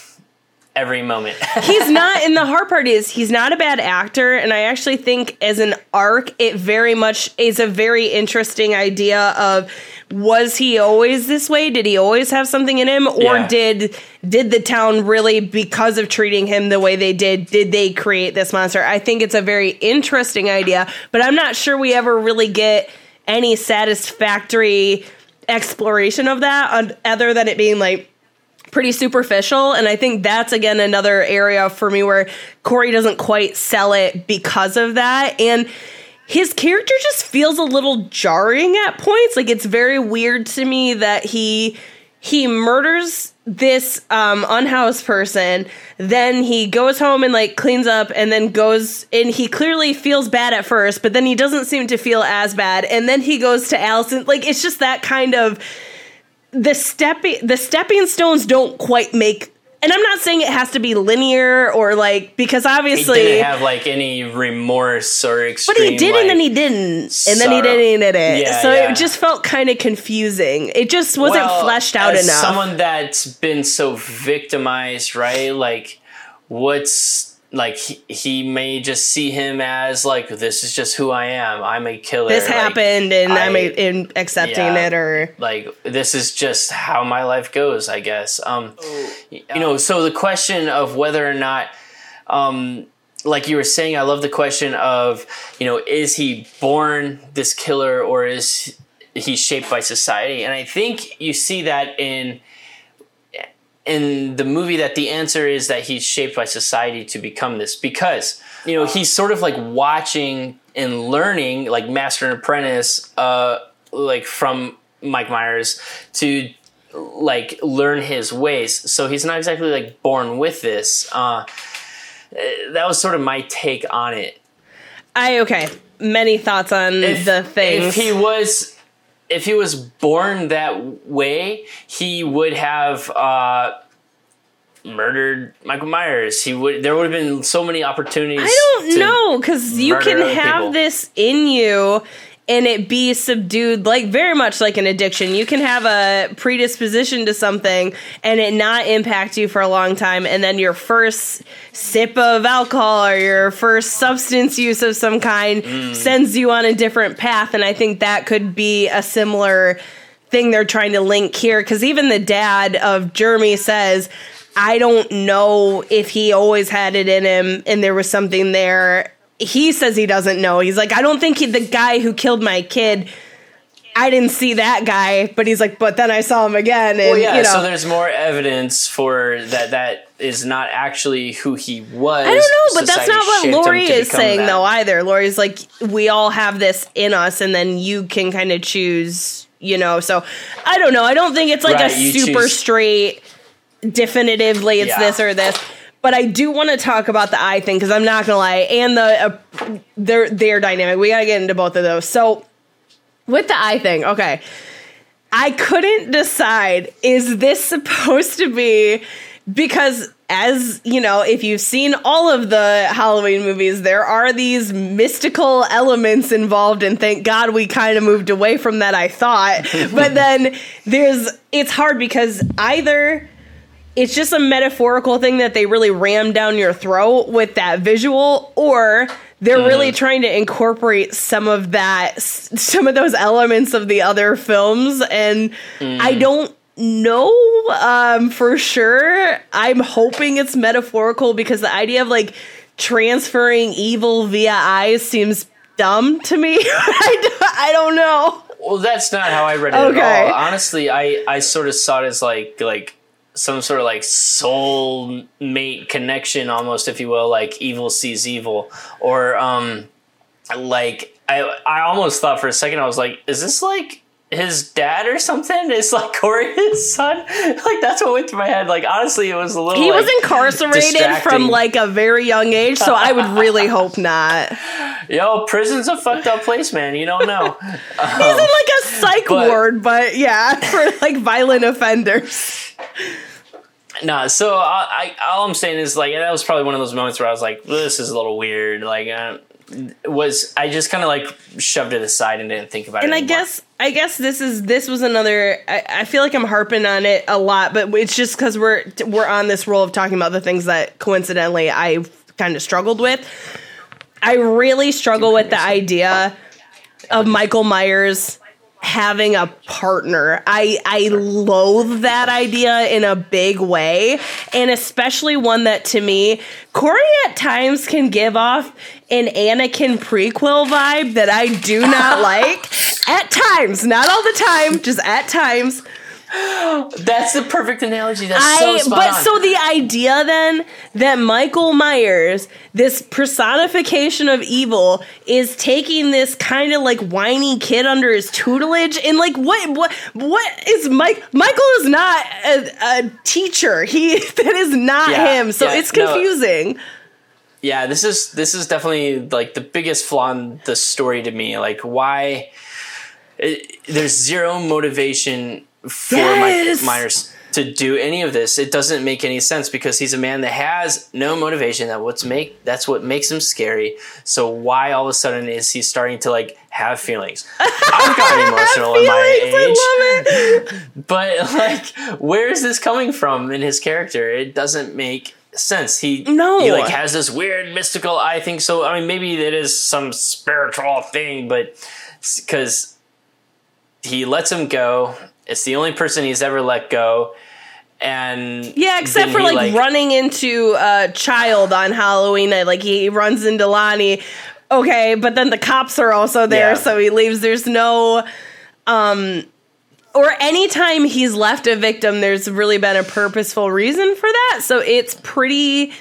every moment. he's not and the hard part is he's not a bad actor and i actually think as an arc it very much is a very interesting idea of was he always this way did he always have something in him or Yeah. did did the town really because of treating him the way they did did they create this monster i think it's a very interesting idea but i'm not sure we ever really get any satisfactory exploration of that on, other than it being like pretty superficial. And I think that's again another area for me where Corey doesn't quite sell it because of that. And his character just feels a little jarring at points. Like it's very weird to me that he he murders this um unhoused person then he goes home and like cleans up and then goes and he clearly feels bad at first but then he doesn't seem to feel as bad and then he goes to allison like it's just that kind of the stepping the stepping stones don't quite make and I'm not saying it has to be linear or like because he obviously didn't have like any remorse or extreme. but he did like, and then he didn't and then he didn't and he didn't Yeah, so yeah. it just felt kind of confusing it just wasn't Well, fleshed out enough Someone that's been so victimized, right? Like, what's like he, he may just see him as like this is just who I am. I'm a killer. this Like, happened and I- I'm in accepting yeah. it or like this is just how my life goes i guess um Oh, you know so the question of whether or not um like you were saying i love the question of you know is he born this killer or is he shaped by society and i think you see that in in the movie that the answer is that he's shaped by society to become this because you know he's sort of like watching and learning like master and apprentice uh like from mike myers to like learn his ways. So he's not exactly like born with this. Uh that was sort of my take on it. I okay. Many thoughts on if, the thing. If he was, if he was born that way, he would have uh, murdered Michael Myers. He would. There would have been so many opportunities. I don't know because you can have people. this in you and it be subdued like very much like an addiction. You can have a predisposition to something and it not impact you for a long time and then your first sip of alcohol or your first substance use of some kind mm. sends you on a different path and I think that could be a similar thing they're trying to link here cuz even the dad of Jeremy says I don't know if he always had it in him and there was something there. He says he doesn't know. He's like, I don't think he, the guy who killed my kid, I didn't see that guy, but he's like, but then I saw him again. And, Well, yeah. you know, So there's more evidence for that. That is not actually who he was. I don't know, but that's not what Laurie is saying, that. though, either. Laurie's like, we all have this in us, and then you can kind of choose, you know. So I don't know. I don't think it's like Right, a super choose- straight, definitively, it's Yeah. this or this. But I do want to talk about the eye thing because I'm not gonna lie, and the uh, their their dynamic. We gotta get into both of those. So with the eye thing, okay. I couldn't decide is this supposed to be because as you know, if you've seen all of the Halloween movies, there are these mystical elements involved and thank God we kind of moved away from that I thought. but then there's it's hard because either it's just a metaphorical thing that they really ram down your throat with that visual or they're really trying to incorporate some of that some of those elements of the other films. And i don't know um, for sure. I'm hoping it's metaphorical because the idea of like transferring evil via eyes seems dumb to me. I, don't, I don't know. Well, that's not how I read it Okay. at all. Honestly, I I sort of saw it as like like some sort of like soul mate connection, almost, if you will, like evil sees evil, or um, like I I almost thought for a second I was like, is this like his dad or something? Is like Corey his son? Like that's what went through my head. Like honestly, it was a little. he was incarcerated from like a very young age so i would really hope not Yo, prison's a fucked up place, man. You don't know. He's in like a psych But- ward, but yeah, for like violent offenders. Nah, so I, I all I'm saying is like that was probably one of those moments where I was like, this is a little weird. Like, was I just kind of like shoved it aside and didn't think about And it. I guess I guess this is this was another. I, I feel like I'm harping on it a lot, but it's just because we're we're on this roll of talking about the things that coincidentally I kind of struggled with. I really struggle with the idea of Michael Myers having a partner. I I loathe that idea in a big way, and especially one that to me, Corey at times can give off an Anakin prequel vibe that I do not like. At times, not all the time, just at times. that's the perfect analogy. That's I so spot but on. so the idea then that Michael Myers, this personification of evil, is taking this kind of like whiny kid under his tutelage and like what what what is Mike Michael is not a, a teacher. He that is not Yeah, him. So yeah, it's no. Yeah, this is this is definitely like the biggest flaw in the story to me. Like, why it, there's zero motivation for Yes! Mike Myers to do any of this. It doesn't make any sense because he's a man that has no motivation. That what's make that's what makes him scary. So why all of a sudden is he starting to like have feelings? I've gotten emotional in my age I love it. but like where is this coming from in his character it doesn't make sense he No. he like has this weird mystical i think so i mean maybe it is some spiritual thing but because he lets him go it's the only person he's ever let go and Yeah, except for he, like, running into a child on Halloween night. Like he runs into Lonnie. Okay, but then the cops are also there, Yeah. so he leaves. There's no um or anytime he's left a victim, there's really been a purposeful reason for that. So it's pretty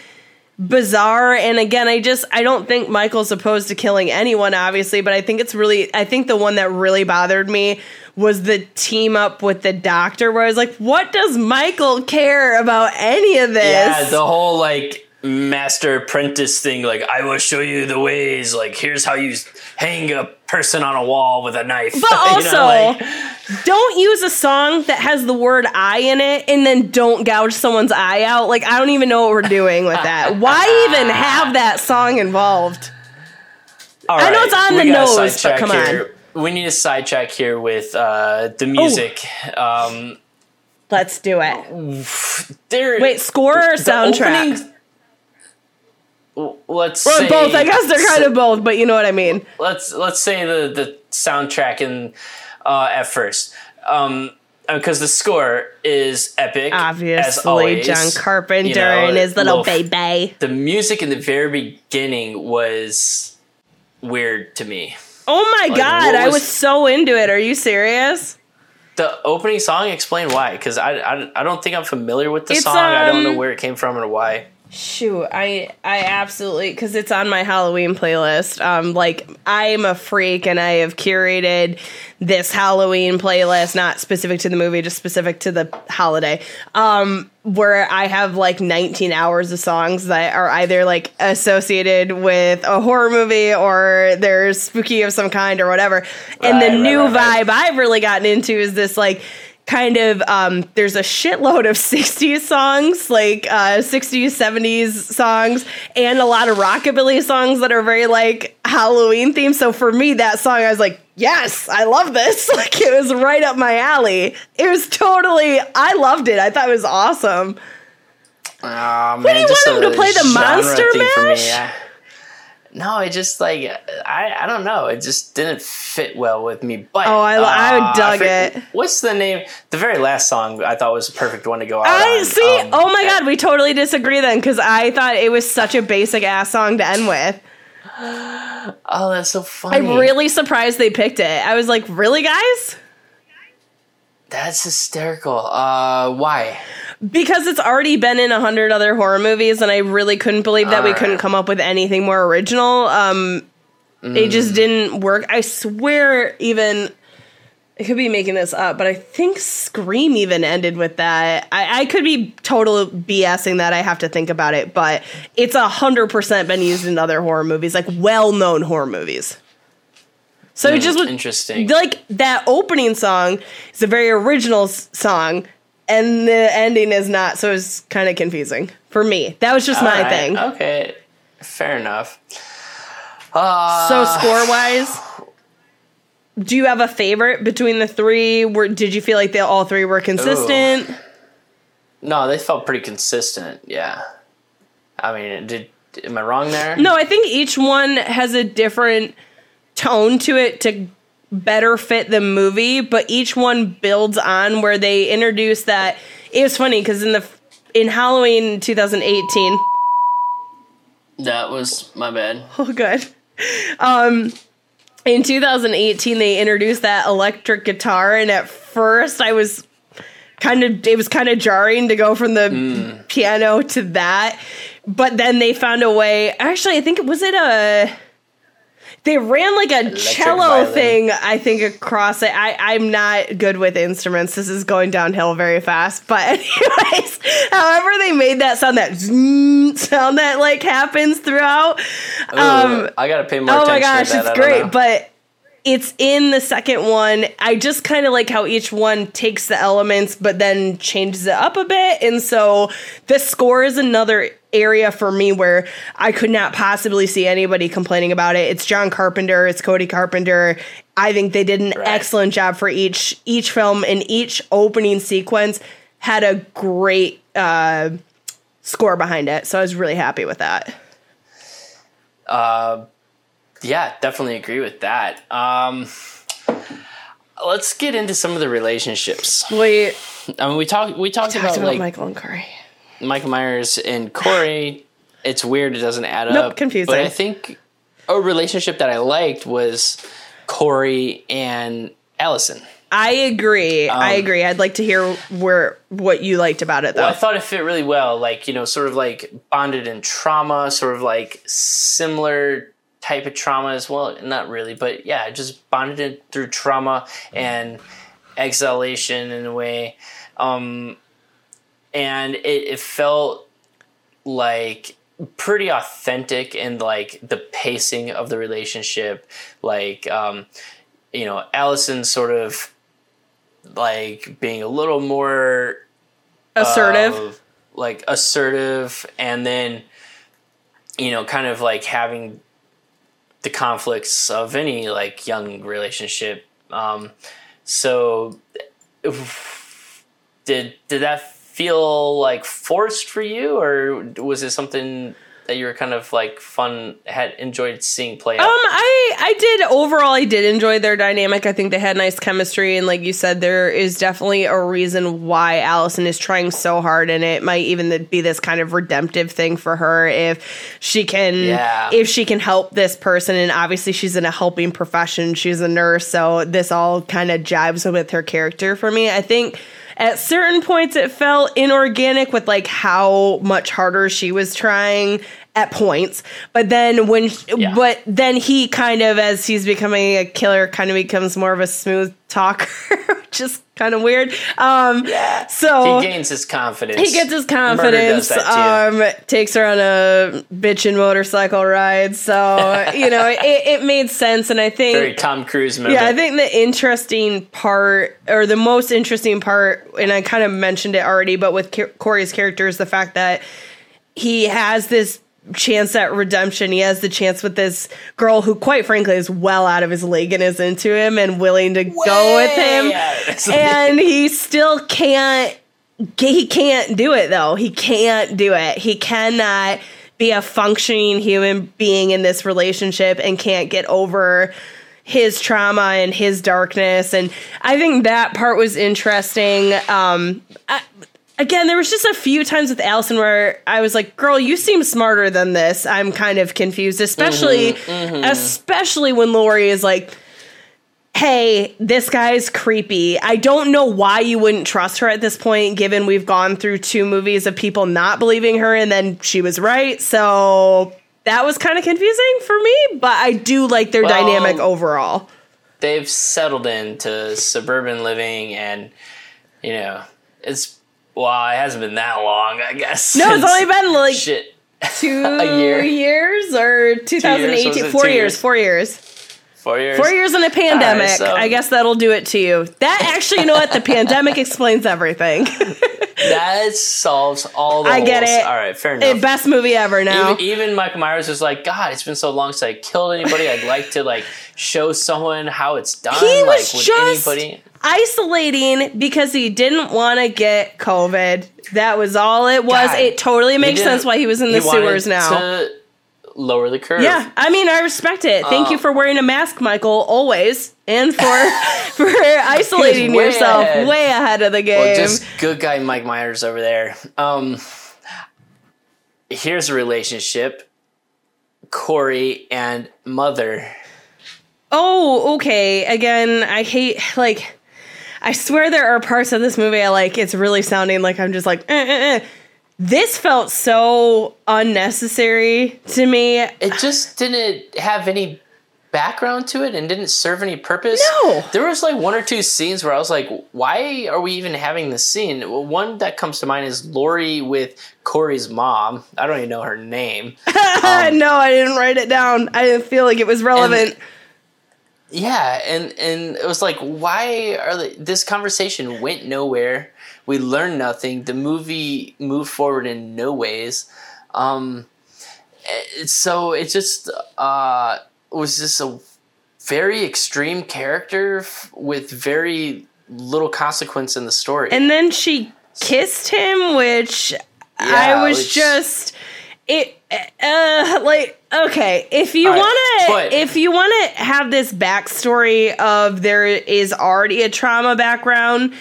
bizarre and again i just i don't think michael's opposed to killing anyone obviously but i think it's really i think the one that really bothered me was the team up with the doctor where i was like what does michael care about any of this yeah the whole like master apprentice thing like i will show you the ways like here's how you hang a person on a wall with a knife but You know, also like- don't use a song that has the word eye in it and then don't gouge someone's eye out like i don't even know what we're doing with that why even have that song involved All I know it's on the nose, but come on. we need to sidetrack here with uh, the music. Um, Let's do it. there, Wait, score or soundtrack? opening- let's or say both. I guess they're kind of both, but you know what I mean. let's let's say the the soundtrack and uh, at first um because the score is epic as Obviously, always. John Carpenter You know, and his little baby. the music in the very beginning was weird to me Oh my Like, god, what I was- was so into it. Are you serious? the opening song explain why because I, I i don't think i'm familiar with the It's, song i don't know um, where it came from or why Shoot, I I absolutely because it's on my Halloween playlist. Um, like I'm a freak, and I have curated this Halloween playlist, not specific to the movie, just specific to the holiday. Um, where I have like 19 hours of songs that are either like associated with a horror movie or they're spooky of some kind or whatever. and the Right, right, new right, right. vibe I've really gotten into is this like kind of um there's a shitload of 60s songs like uh 60s 70s songs and a lot of rockabilly songs that are very like halloween themed. So for me that song i was like yes i love this. Like it was right up my alley. It was totally i loved it. I thought it was awesome. Oh, man, do you want him a to play the Monster thing for me. Mash? I- no, it just like I I don't know. It just didn't fit well with me. But Oh, I- I uh, dug forget- it. What's the name? The very last song I thought was a perfect one to go out i on. see Um, oh my god we totally disagree then because i thought it was such a basic ass song to end with Oh, that's so funny. i'm really surprised they picked it i was like really guys That's hysterical. Uh, why? Because it's already been in a hundred other horror movies, and I really couldn't believe that we Alright. couldn't come up with anything more original. Um, It just didn't work. I swear, even I could be making this up, but I think Scream even ended with that. I, I could be total BSing that. I have to think about it, but it's a hundred percent been used in other horror movies, like well-known horror movies. So it just was interesting. Like that opening song is a very original s- song, and the ending is not. So it's kind of confusing for me. That was just my Alright, thing. Okay, fair enough. Uh, So score wise, do you have a favorite between the three? Were did you feel like they all three were consistent? no, they felt pretty consistent. Yeah. I mean, did am I wrong there? No, I think each one has a different tone to it to better fit the movie, but each one builds on where they introduce that. It was funny because in the in Halloween 2018. That was my bad. Oh, good. Um, in 2018, they introduced that electric guitar, and at first, I was kind of it was kind of jarring to go from the piano to that, but then they found a way. Actually, I think it was it a. They ran like a cello violin. thing, I think, across it. I, I'm not good with instruments. This is going downhill very fast. But anyways, however they made that sound, that sound that like happens throughout. Um, Ooh, I gotta pay more oh my gosh, it's great. But it's in the second one. I just kind of like how each one takes the elements but then changes it up a bit. And so the score is another area for me where I could not possibly see anybody complaining about it. It's John Carpenter, it's Cody Carpenter. I think they did an Right. excellent job for each each film and each opening sequence had a great uh score behind it. So I was really happy with that. Yeah, definitely agree with that. Um, let's get into some of the relationships. We I mean, we talked we talked talked about, about like Michael and Corey. Michael Myers and Corey. It's weird; it doesn't add Nope, up. confusing. But I think a relationship that I liked was Corey and Allison. I agree. I agree. I'd like to hear where what you liked about it though. Well, I thought it fit really well. Like you know, sort of like bonded in trauma, sort of like similar type of trauma as well. Not really, but yeah, just bonded in through trauma and exhalation in a way. Um, and it, it felt like pretty authentic in like the pacing of the relationship. Like, um, you know, Allison sort of like being a little more Assertive. of, like assertive and then you know kind of like having the conflicts of any like young relationship. Um, so, did did that feel like forced for you, or was it something that you were kind of like fun had enjoyed seeing play out? Um, I I did overall. I did enjoy their dynamic. I think they had nice chemistry, and like you said, there is definitely a reason why Allison is trying so hard, and it might even be this kind of redemptive thing for her if she can, Yeah. if she can help this person. And obviously, she's in a helping profession. She's a nurse, so this all kind of jibes with her character for me. I think. At certain points, it felt inorganic with like how much harder she was trying at points. But then when, Yeah. but then he kind of, as he's becoming a killer, kind of becomes more of a smooth talker, which is kind of weird. Um, yeah. so he gains his confidence. he gets his confidence. Um, takes her on a bitchin' motorcycle ride. So you know, it, it made sense, and I think Very Tom Cruise moment. yeah, I think the interesting part, or the most interesting part, and I kind of mentioned it already, but with Corey's character is the fact that he has this chance at redemption. He has the chance with this girl who, quite frankly, is well out of his league and is into him and willing to go with him. And he still can't. He can't do it though. He can't do it. He cannot be a functioning human being in this relationship and can't get over his trauma and his darkness and i think that part was interesting um I, again there was just a few times with allison where i was like girl you seem smarter than this i'm kind of confused especially mm-hmm, mm-hmm. especially when laurie is like hey, this guy's creepy. I don't know why you wouldn't trust her at this point, given we've gone through two movies of people not believing her and then she was right. So that was kind of confusing for me, but I do like their Well, dynamic overall. they've settled into suburban living and you know it's well it hasn't been that long i guess No, it's only been like shit two year. years or 2018. Was it Four two years, years? four years. four years Four years in a pandemic. so- I guess that'll do it to you. That actually, you know what? The pandemic explains everything. That solves all the I get holes. it. all right fair eh, enough Best movie ever now. even, even Michael Myers was like, God, it's been so long since I killed anybody. I'd like to like show someone how it's done. he like, was would just anybody? isolating because he didn't want to get COVID. That was all it was. God, it totally makes sense why he was in the sewers now. To lower the curve. yeah, I mean, I respect it. Thank you for wearing a mask, Michael, always, and for for isolating way yourself ahead. way ahead of the game. Well, just good guy Mike Myers over there. Um, here's a relationship: Corey and Mother. Oh, okay. Again, I hate like I swear there are parts of this movie I like. It's really sounding like I'm just like eh, eh, eh. This felt so unnecessary to me. It just didn't have any background to it and didn't serve any purpose. No. There was like one or two scenes where I was like, why are we even having this scene? Well, one that comes to mind is Laurie with Corey's mom. I don't even know her name. no, I didn't write it down. I didn't feel like it was relevant. Yeah, and and it was like, why are the, this conversation went nowhere? We learned nothing. The movie moved forward in no ways. Um, so it just uh, was just a very extreme character f- with very little consequence in the story. and then she kissed him, which I was which- just it uh like okay if you want to if you want to have this backstory of there is already a trauma background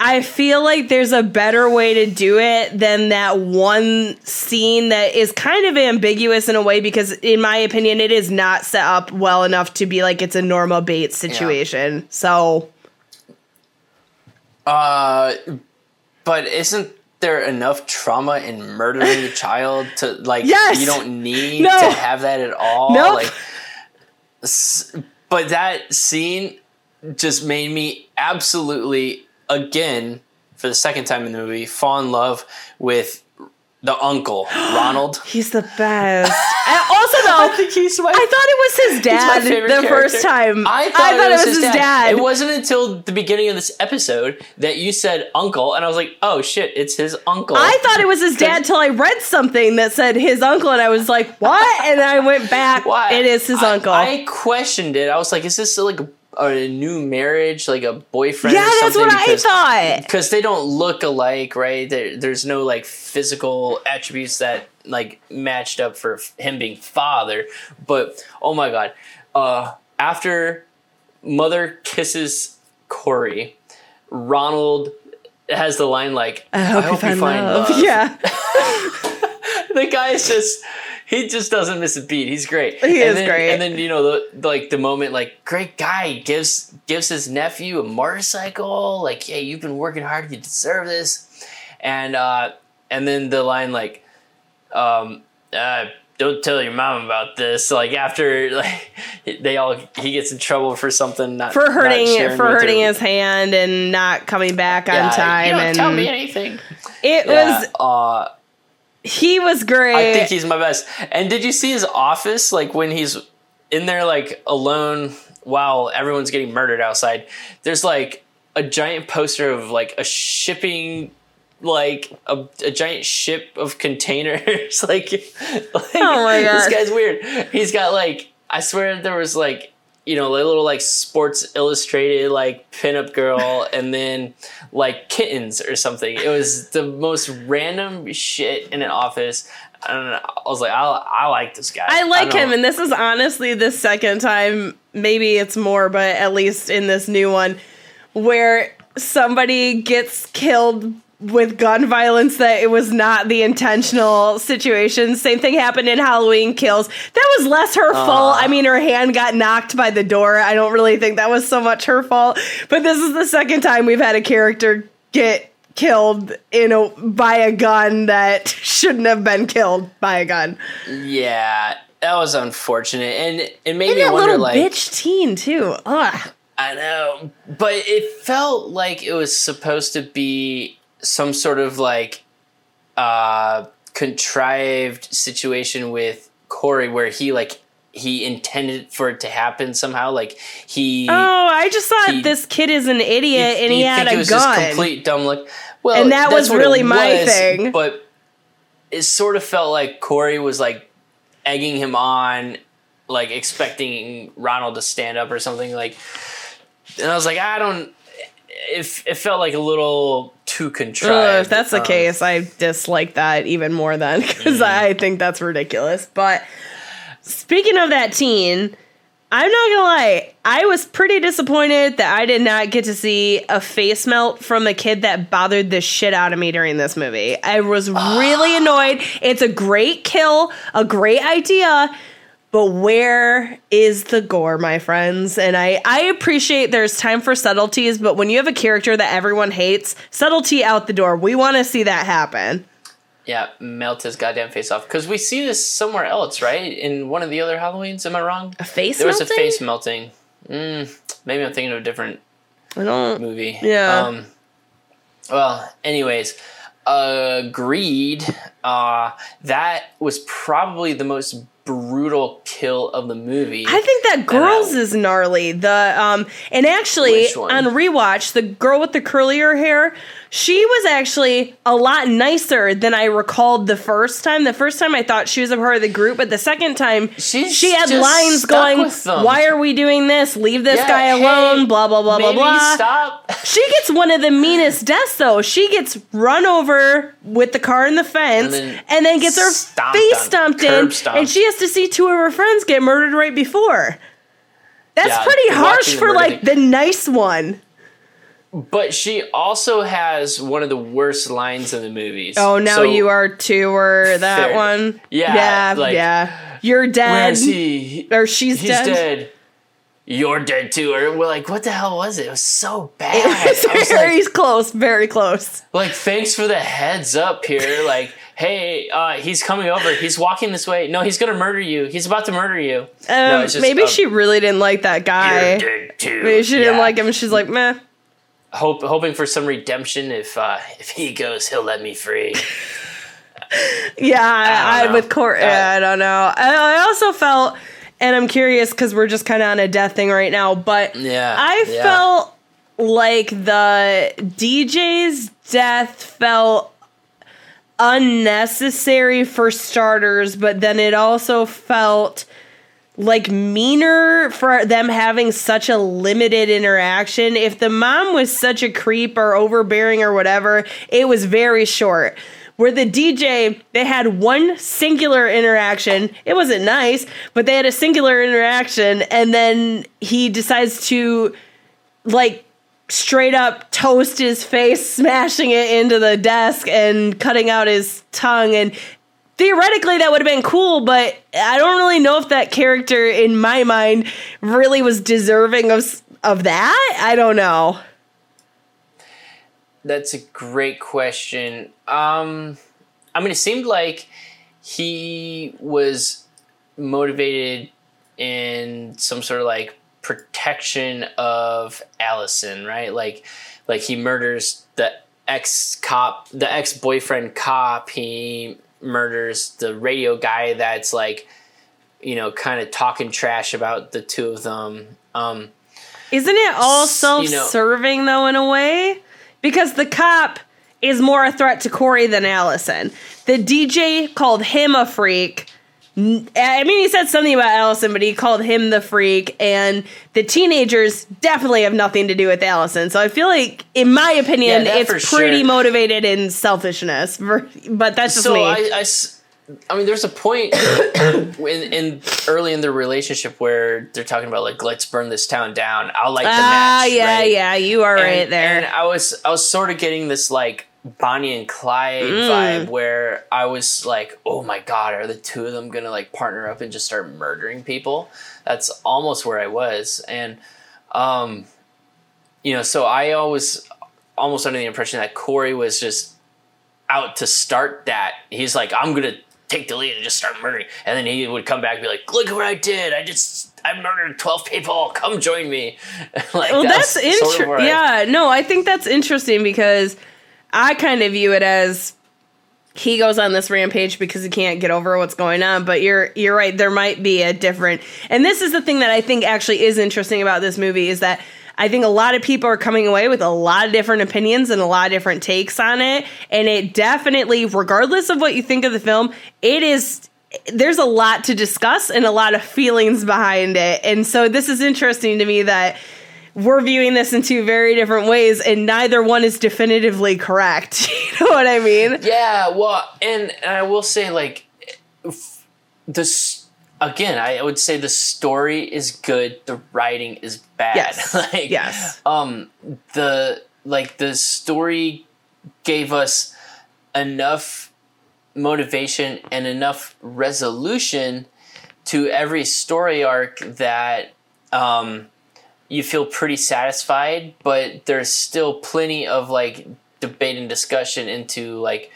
i feel like there's a better way to do it than that one scene that is kind of ambiguous in a way because in my opinion it is not set up well enough to be like it's a Norman Bates situation so Uh, but isn't there enough trauma in murdering a child to like? Yes! you don't need No. to have that at all. Nope. Like, but that scene just made me absolutely again for the second time in the movie fall in love with the uncle, Ronald. He's the best. And also, though, I think he's my. I thought it was his dad the first time. I thought, it, was his, dad. dad. It wasn't until the beginning of this episode that you said uncle, and I was like, "Oh shit, it's his uncle." I thought it was his dad till I read something that said his uncle, and I was like, "What?" And I went back. Why? It is his I- uncle. I questioned it. I was like, "Is this like a, new marriage, like a boyfriend?" yeah, or that's something? what I thought. because they don't look alike, right? There, there's no like physical attributes that like matched up for him being father. But oh my god, uh, after mother kisses Corey, Ronald has the line like, I hope, you find, love. love." Yeah, the guy is just. He just doesn't miss a beat. He's great. He and is then, great. And then you know the like the moment like great guy gives gives his nephew a motorcycle. Like, hey, you've been working hard. You deserve this. And uh, and then the line like, um, uh, don't tell your mom about this. Like after like they all he gets in trouble for something not for hurting sharing for hurting his hand and not coming back Yeah, on time. You don't and tell me anything. it Yeah, was uh, he was great. I think he's my best. And did you see his office? Like when he's in there, like alone while everyone's getting murdered outside. There's like a giant poster of like a shipping, like a, a giant ship of containers. like, like Oh my god, this guy's weird. He's got like I swear there was like you know, a little like Sports Illustrated like pinup girl, and then like kittens or something. It was the most random shit in an office. I don't know. I was like, I, I like this guy. I like don't him, know. and this is honestly the second time, maybe it's more, but at least in this new one, where somebody gets killed with gun violence that it was not the intentional situation. Same thing happened in Halloween Kills. That was less her fault. I mean, her hand got knocked by the door. I don't really think that was so much her fault. But this is the second time we've had a character get killed in a by a gun that shouldn't have been killed by a gun. yeah, that was unfortunate, and it made And me that wonder, little like, bitch teen too. Ugh. I know, but it felt like it was supposed to be some sort of like uh contrived situation with Corey where he like he intended for it to happen somehow like he Oh, I just thought He- this kid is an idiot and he had a gun. complete dumb luck. Well, And that was really my was, thing. But it sort of felt like Corey was like egging him on, like expecting Ronald to stand up or something. Like, and I was like, I don't. It, it felt like a little too contrived. Ugh, if that's the Um, case, I dislike that even more then because Mm-hmm. I think that's ridiculous. But speaking of that teen, I'm not gonna lie, I was pretty disappointed that I did not get to see a face melt from a kid that bothered the shit out of me during this movie. I was really annoyed. It's a great kill, a great idea. But where is the gore, my friends? And I, I appreciate there's time for subtleties, but when you have a character that everyone hates, subtlety out the door. We want to see that happen. Yeah, melt his goddamn face off because we see this somewhere else, right? In one of the other Halloweens, am I wrong? A face There was a face melting. Mm, maybe I'm thinking of a different I don't. movie. Yeah. Um, well, anyways, agreed. Uh, that was probably the most brutal kill of the movie. I think that girl's I- is gnarly. The um and actually on rewatch, the girl with the curlier hair, she was actually a lot nicer than I recalled the first time. The first time I thought she was a part of the group, but the second time She's she had lines going, "Why are we doing this? Leave this Yeah, guy hey, alone." blah blah blah blah maybe blah. Stop. She gets one of the meanest deaths though. She gets run over with the car in the fence And and then then, gets her face stomped in and she has to see two of her friends get murdered right before. That's Yeah, pretty harsh for like thing. the nice one. But she also has one of the worst lines in the movies. Oh, now So, you are too or that Fair. one. Yeah, Yeah, like, yeah. You're dead. Where's he? Or she's He's dead. dead. You're dead too. Or we're like, what the hell was it? It was so bad. It was I was very like, close, very close. like, thanks for the heads up here. Like, hey, uh, he's coming over. He's walking this way. No, he's gonna murder you. He's about to murder you. Um, no, just, maybe uh, she really didn't like that guy. You're dead too. Maybe she didn't Yeah. like him. She's like, meh. Hope, hoping for some redemption. If uh, if he goes, he'll let me free. Yeah, I, with. Court. That- yeah, I don't know. I, I also felt, and I'm curious because we're just kind of on a death thing right now. But Yeah, I yeah. felt like the DJ's death felt unnecessary for starters, but then it also felt like meaner for them having such a limited interaction. If the mom was such a creep or overbearing or whatever, it was very short. Where the DJ, they had one singular interaction. It wasn't nice, but they had a singular interaction, and then he decides to like straight up toast his face, smashing it into the desk and cutting out his tongue. And theoretically, that would have been cool, but I don't really know if that character, in my mind, really was deserving of of that. I don't know. That's a great question. Um, I mean, it seemed like he was motivated in some sort of like protection of Allison, right? Like, like he murders the ex cop, the ex boyfriend cop. He murders the radio guy that's like, you know, kind of talking trash about the two of them. Um, Isn't it all S- you know- self-serving though, in a way? Because the cop is more a threat to Corey than Allison. The DJ called him a freak. I mean, he said something about Allison, but he called him the freak. And the teenagers definitely have nothing to do with Allison. So I feel like, in my opinion, Yeah, it's pretty sure. motivated in selfishness. But that's just so me. I, I I mean, there's a point in, in early in the relationship where they're talking about like, let's burn this town down. I'll light the ah, match. yeah, right? yeah, you are And, right there. And I was, I was sort of getting this like Bonnie and Clyde Mm. vibe where I was like, oh my god, are the two of them gonna like partner up and just start murdering people? That's almost where I was, and um, you know, so I always almost under the impression that Corey was just out to start that. He's like, I'm gonna take the lead and just start murdering, and then he would come back and be like, look what I did. I just I murdered twelve people. Come join me. like, well that's, sort of interesting I- yeah no i think that's interesting because i kind of view it as he goes on this rampage because he can't get over what's going on but you're you're right there might be a different and this is the thing that i think actually is interesting about this movie is that I think a lot of people are coming away with a lot of different opinions and a lot of different takes on it. And it definitely, regardless of what you think of the film, it is there's a lot to discuss and a lot of feelings behind it. And so this is interesting to me that we're viewing this in two very different ways and neither one is definitively correct. you know what I mean? Yeah, well, and, and I will say, like, this again, I would say the story is good, the writing is bad. Yes. like, Yes. um, the like the story gave us enough motivation and enough resolution to every story arc that um, you feel pretty satisfied, but there's still plenty of like debate and discussion into like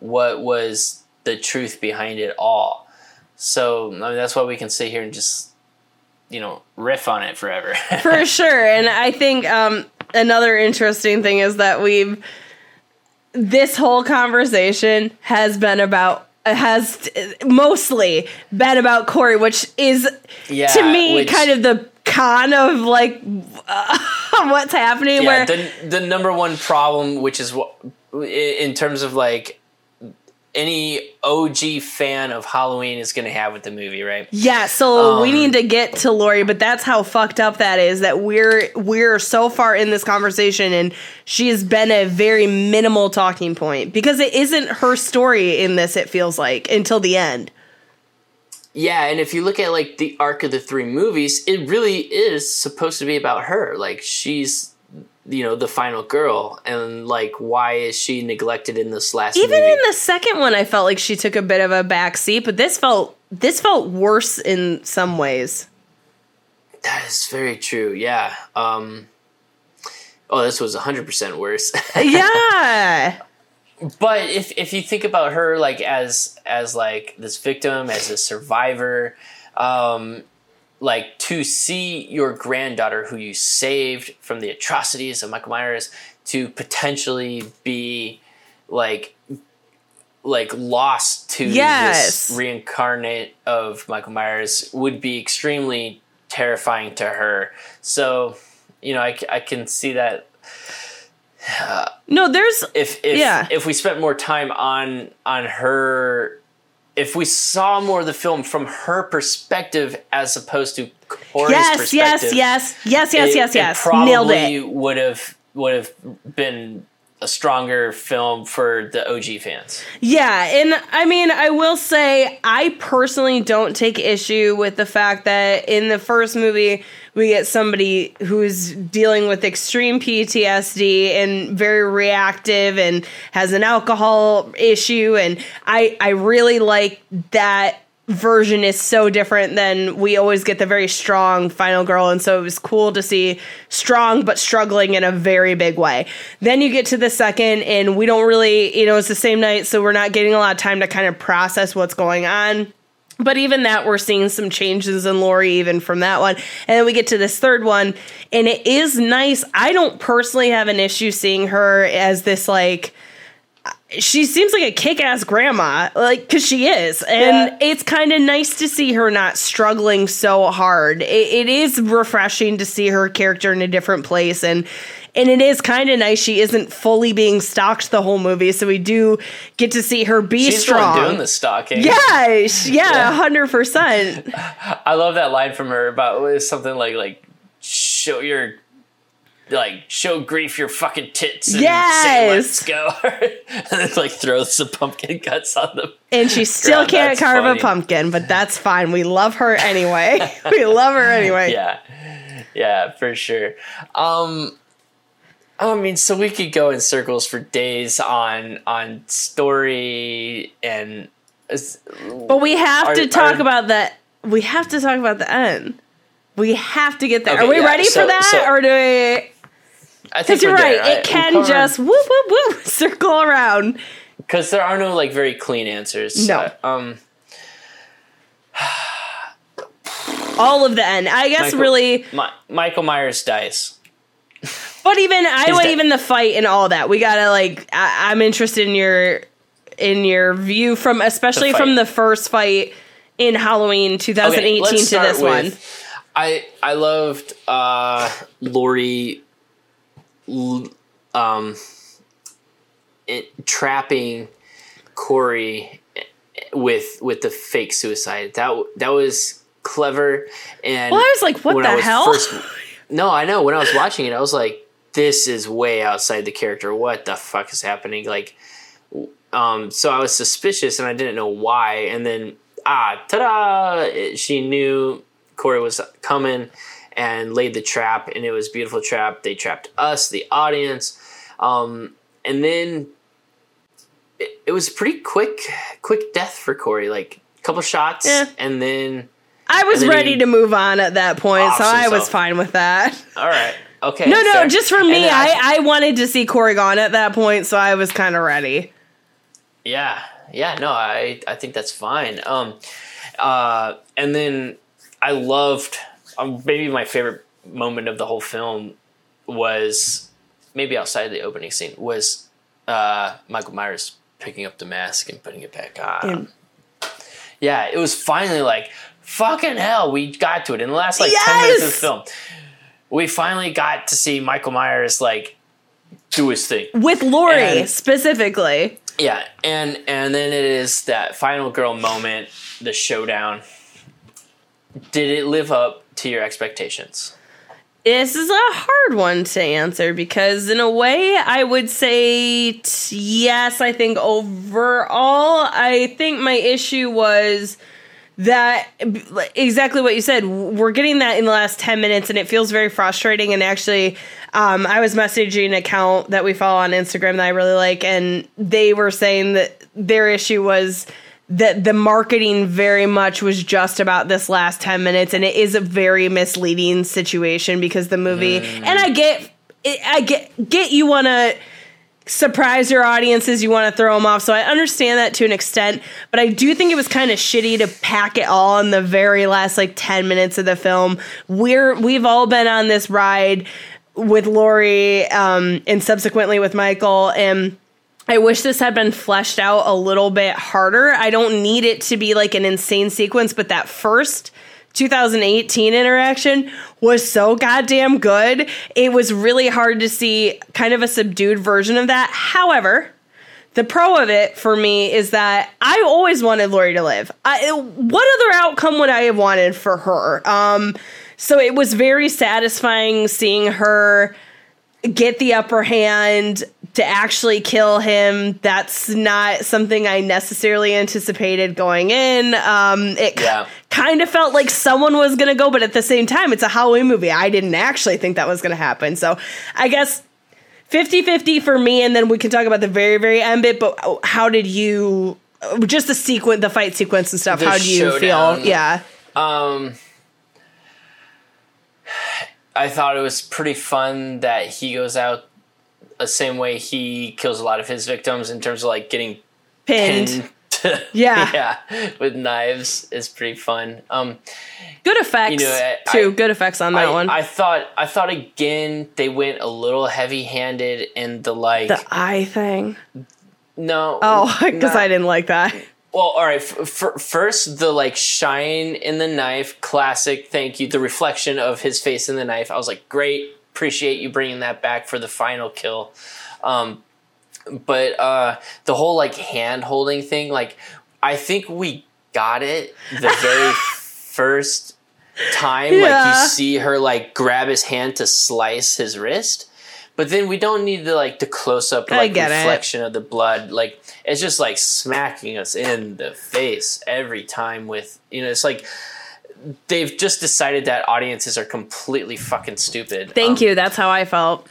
what was the truth behind it all. So I mean, that's why we can sit here and just you know riff on it forever. For sure. And I think um, another interesting thing is that we've this whole conversation has been about has mostly been about Corey, which is Yeah, to me which- kind of the con of like uh, what's happening. yeah, where the the number one problem, which is what in terms of like any OG fan of Halloween is going to have with the movie, right? Yeah, so we Um, need to get to Laurie, but that's how fucked up that is that we're we're so far in this conversation and she has been a very minimal talking point because it isn't her story in this it feels like until the end. Yeah, and if you look at like the arc of the three movies, it really is supposed to be about her. Like she's you know the final girl and like why is she neglected in this last Even movie? in the second one I felt like she took a bit of a back seat, but this felt this felt worse in some ways. that is very true. Yeah. Um Oh, this was 100% worse. yeah. But if if you think about her like as as like this victim as a survivor um like to see your granddaughter who you saved from the atrocities of Michael Myers to potentially be like like lost to Yes. this reincarnate of Michael Myers would be extremely terrifying to her. So, you know, I, I can see that No, there's if if Yeah. if we spent more time on on her if we saw more of the film from her perspective as opposed to Corey's yes, yes, perspective, yes, yes, yes, it- yes, yes. It probably Nailed it. would have would have been a stronger film for the OG fans. Yeah, and I mean, I will say, I personally don't take issue with the fact that in the first movie, we get somebody who's dealing with extreme PTSD and very reactive and has an alcohol issue. And I, I really like that version is so different than we always get the very strong final girl and so it was cool to see strong but struggling in a very big way then you get to the second and we don't really you know it's the same night so we're not getting a lot of time to kind of process what's going on but even that we're seeing some changes in Laurie even from that one. And then we get to this third one and it is nice. I don't personally have an issue seeing her as this like she seems like a kick-ass grandma like because she is and Yeah. it's kind of nice to see her not struggling so hard it, it is refreshing to see her character in a different place and and it is kind of nice she isn't fully being stalked the whole movie so we do get to see her be She's strong doing the stalking. yeah, yeah, hundred percent. I love that line from her about something like like show your like show grief your fucking tits and say Yes. let's go and then like throws some pumpkin guts on them. And she still God, can't that's carve funny. a pumpkin, but that's fine. We love her anyway. we love her anyway. Yeah. Yeah, for sure. Um I mean, so we could go in circles for days on on story and But we have Are- to talk are- about that. We have to talk about the end. We have to get there. Okay, Are we yeah, ready so- for that, so- or do we? I think Because you're right. there. It can just whoop whoop whoop circle around. because there are no like very clean answers. No. Uh, um. All of the end. I guess Michael- really, Mi- Michael Myers dies. but even I would even the fight and all that. We gotta like. I, I'm interested in your in your view from especially fight. from the first fight in Halloween 2018 let's to this one. I I loved uh, Laurie, um, it, trapping Corey with with the fake suicide. That that was clever. And Well, I was like, what the I hell? first- no, I know. When I was watching it, I was like, this is way outside the character. What the fuck is happening? Like, um, so I was suspicious and I didn't know why. And then, ah, ta da! She knew Corey was coming and laid the trap, and it was a beautiful trap. They trapped us, the audience. Um, and then it, it was pretty quick, quick death for Corey. Like, a couple shots, Yeah. and then, I was then ready to move on at that point, so I was fine with that. all right. Okay. No, no, fair. just for me, then I, I wanted to see Corey gone at that point, so I was kind of ready. Yeah, yeah, no, I I think that's fine. Um, uh, and then I loved maybe my favorite moment of the whole film was maybe outside the opening scene was uh, Michael Myers picking up the mask and putting it back on. And- yeah, it was finally like fucking hell, we got to it in the last like ten minutes of the film. We finally got to see Michael Myers like do his thing. With Laurie And- specifically. Yeah, and and then it is that final girl moment, the showdown. Did it live up to your expectations? This is a hard one to answer because, in a way, I would say t- yes. I think overall, I think my issue was that exactly what you said. We're getting that in the last 10 minutes, and it feels very frustrating. And actually, um, I was messaging an account that we follow on Instagram that I really like, and they were saying that their issue was that the marketing very much was just about this last 10 minutes and it is a very misleading situation because the movie and I get I get get you want to surprise your audiences you want to throw them off so I understand that to an extent but I do think it was kind of shitty to pack it all in the very last like 10 minutes of the film. We're we've all been on this ride with Laurie um and subsequently with Michael and I wish this had been fleshed out a little bit harder. I don't need it to be like an insane sequence, but that first 2018 interaction was so goddamn good. It was really hard to see kind of a subdued version of that. However, the pro of it for me is that I always wanted Laurie to live. I, what other outcome would I have wanted for her? Um, so it was very satisfying seeing her get the upper hand to actually kill him. That's not something I necessarily anticipated going in. Um, it Yeah. kind of felt like someone was going to go, but at the same time, it's a Halloween movie. I didn't actually think that was going to happen. So I guess 50 50 for me, and then we can talk about the very, very end bit. But how did you, just the sequence, the fight sequence and stuff, The how do you showdown. feel? Yeah. Um, I thought it was pretty fun that he goes out the same way he kills a lot of his victims in terms of like getting Pinned. pinned. to- Yeah. yeah, with knives is pretty fun. Um, Good effects, You know, I- too. I- Good effects on that I, one. I thought I thought again they went a little heavy handed in the like the eye thing. no Oh, because I didn't like that. Well, all right. F- f- first, the like shine in the knife, classic. Thank you. The reflection of his face in the knife. I was like, great. Appreciate you bringing that back for the final kill. Um, but uh, the whole like hand holding thing, like I think we got it the very first time. Like you see her like grab his hand to slice his wrist. But then we don't need the like the close up like get it. reflection of the blood. Like it's just like smacking us in the face every time with you know it's like they've just decided that audiences are completely fucking stupid. Thank Um, you. That's how I felt.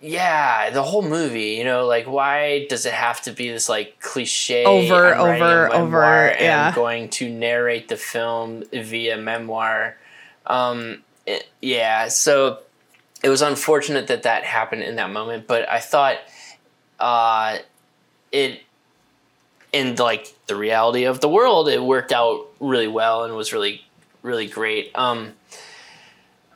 Yeah, the whole movie, you know, like why does it have to be this like cliche Over, over, over, and yeah. Going to narrate the film via memoir. Um it- yeah, so it was unfortunate that that happened in that moment, but I thought uh it in like the reality of the world, it worked out really well and was really really great. Um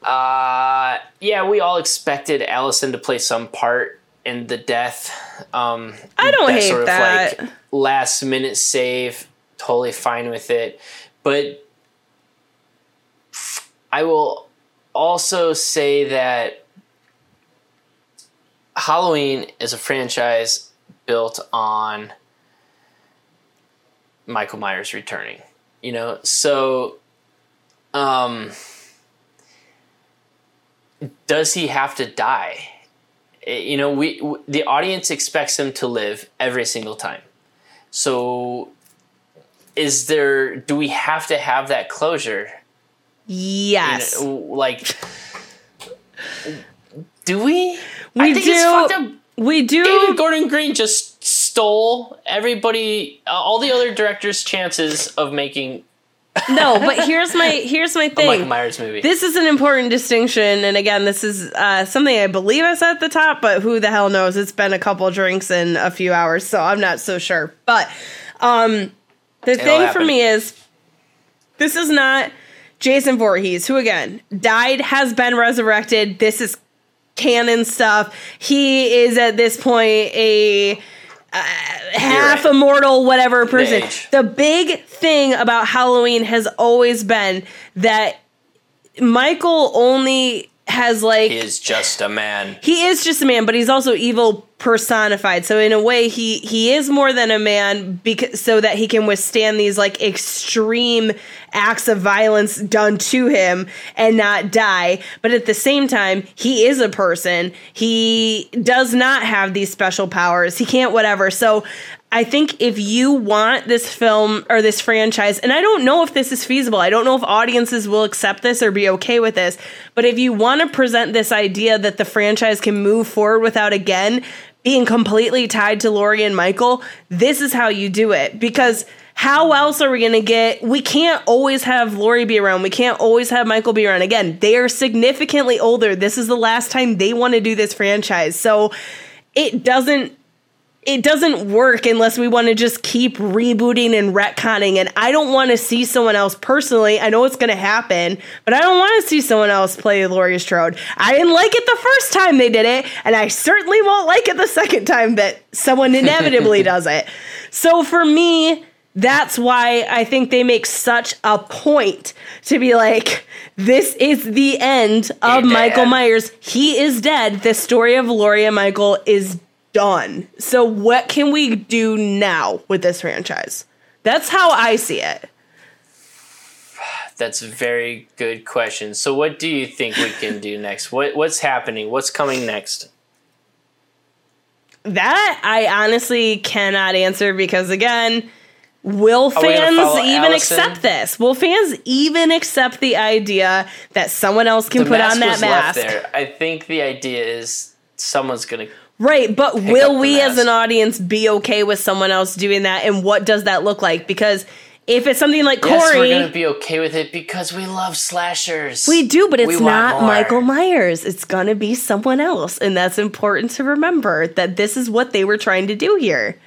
uh, yeah, we all expected Allison to play some part in the death. Um, I don't hate sort of that. like last minute save. Totally fine with it, but I will also say that Halloween is a franchise built on Michael Myers returning. You know, so um does he have to die? Eh, You know, we the audience expects him to live every single time. So, is there? Do we have to have that closure? You Yes. know, like, do we? We I think do. It's fucked up. We do. David Gordon Green just stole everybody, uh, all the other directors' chances of making no, but here's my here's my a Michael thing. Myers movie. This is an important distinction, and again, this is uh, something I believe I said at the top, but who the hell knows? It's been a couple drinks in a few hours, so I'm not so sure. But um, the thing for me is, this is not Jason Voorhees, who again died, has been resurrected. This is canon stuff. He is at this point a uh, half right. immortal, whatever person. The big thing about Halloween has always been that Michael only has like he is just a man. he is just a man, but he's also evil personified. So in a way, he he is more than a man because so that he can withstand these like extreme acts of violence done to him and not die. But at the same time, he is a person. He does not have these special powers. He can't whatever. So I think if you want this film or this franchise, and I don't know if this is feasible, I don't know if audiences will accept this or be okay with this, but if you want to present this idea that the franchise can move forward without again being completely tied to Laurie and Michael, this is how you do it. Because how else are we going to get? We can't always have Laurie be around. We can't always have Michael be around. Again, they are significantly older. This is the last time they want to do this franchise. So it doesn't it doesn't work unless we want to just keep rebooting and retconning. And I don't want to see someone else personally. I know it's going to happen, but I don't want to see someone else play Laurie Strode. I didn't like it the first time they did it, and I certainly won't like it the second time that someone inevitably does it. So for me, that's why I think they make such a point to be like, this is the end of Michael. Myers. He is dead. The story of Laurie and Michael is done. So what can we do now with this franchise? That's how I see it. That's a very good question. So, what do you think we can do next? What What's happening? What's coming next? That I honestly cannot answer because again, will fans even Allison? accept this? Will fans even accept the idea that someone else can The put on that mask? there. I think the idea is someone's gonna. Right, but will we as an audience be okay with someone else doing that and what does that look like? Because if it's something like Yes, we're gonna be okay with it because we love slashers. we do, but it's not more. Michael Myers. It's gonna be someone else. And that's important to remember that this is what they were trying to do here.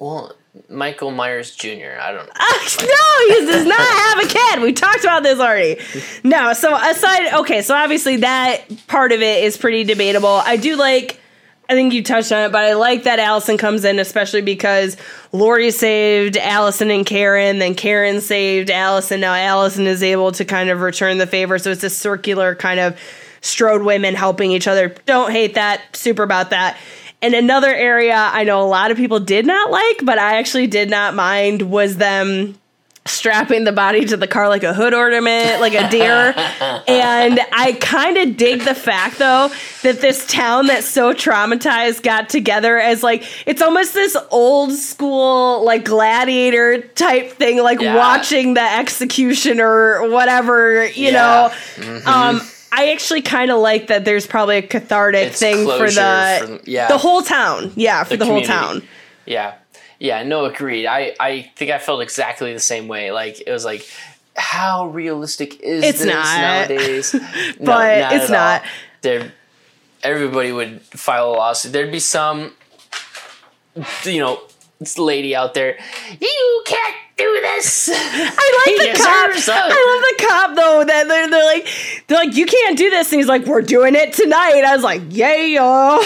Well, Michael Myers Jr. I don't know. no, he does not have a kid. We talked about this already. No, so aside, okay, so obviously that part of it is pretty debatable. I do like, I think you touched on it, but I like that Allison comes in, especially because Laurie saved Allison and Karen, then Karen saved Allison. Now Allison is able to kind of return the favor. So it's a circular kind of strode women helping each other. Don't hate that. Super about that. And another area I know a lot of people did not like, but I actually did not mind was them strapping the body to the car like a hood ornament, like a deer. and I kind of dig the fact though that this town that's so traumatized got together as like it's almost this old school like gladiator type thing, like Yeah. watching the execution or whatever, you Yeah. Mm-hmm. know. Um I actually kind of like that there's probably a cathartic It's thing for the for- yeah. the whole town. Yeah, for the, whole town. Yeah. Yeah, no, agreed. I, I think I felt exactly the same way. Like, it was like, how realistic is It's this not. nowadays? No, But it's not. all. There, everybody would file a lawsuit. There'd be some, you know, lady out there, you can't do this. I like He the cop. I love the cop though. That they're, they're like they're like you can't do this, and he's like we're doing it tonight. I was like yay yo,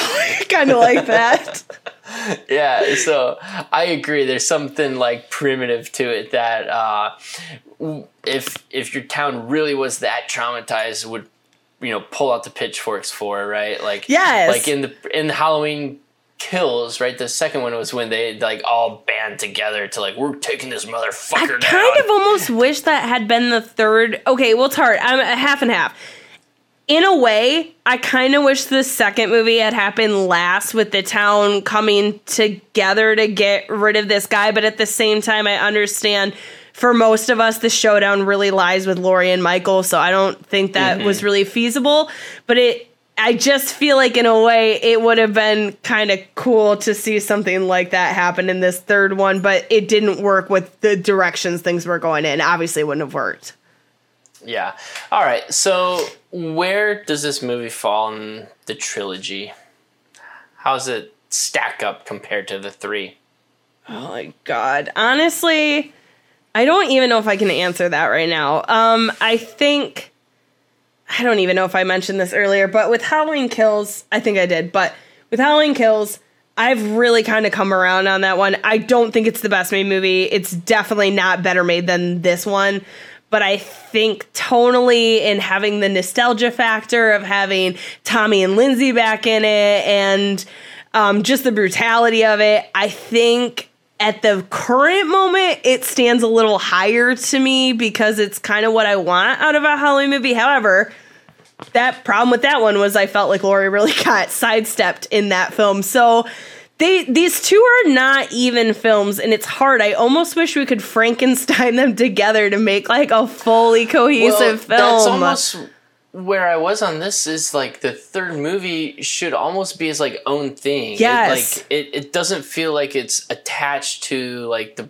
kind of like that. yeah so i agree there's something like primitive to it that uh if if your town really was that traumatized would you know pull out the pitchforks for right like Yes. like in the in the halloween kills right the second one was when they like all band together to like we're taking this motherfucker I motherfucker kind of almost wish that had been the third. Okay, well it's hard. I'm a half and half. In a way, I kind of wish the second movie had happened last with the town coming together to get rid of this guy. But at the same time, I understand for most of us, the showdown really lies with Laurie and Michael. So I don't think that mm-hmm. was really feasible. But it, I just feel like in a way it would have been kind of cool to see something like that happen in this third one, but it didn't work with the directions things were going in. Obviously, it wouldn't have worked. yeah all right so where does this movie fall in the trilogy how's it stack up compared to the three Oh my god. Honestly, I don't even know if I can answer that right now. Um, I think I don't even know if I mentioned this earlier, but with Halloween Kills, I think I did, but with Halloween Kills, I've really kind of come around on that one. I don't think it's the best made movie. It's definitely not better made than this one. But I think tonally and having the nostalgia factor of having Tommy and Lindsay back in it and um, just the brutality of it, I think at the current moment it stands a little higher to me because it's kind of what I want out of a Halloween movie. However, that problem with that one was I felt like Laurie really got sidestepped in that film. So they these two are not even films and it's hard. I almost wish we could Frankenstein them together to make like a fully cohesive film. That's almost where I was on this. Is like the third movie should almost be its like own thing. It, Yes. like it, it doesn't feel like it's attached to like the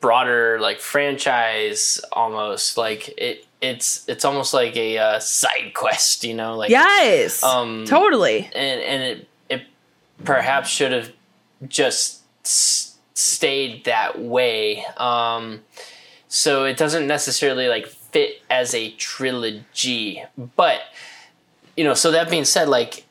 broader like franchise almost like it it's it's almost like a uh, side quest you know like Yes. Um, totally. and and it it perhaps should have just s- stayed that way um so it doesn't necessarily like fit as a trilogy but you know so that being said like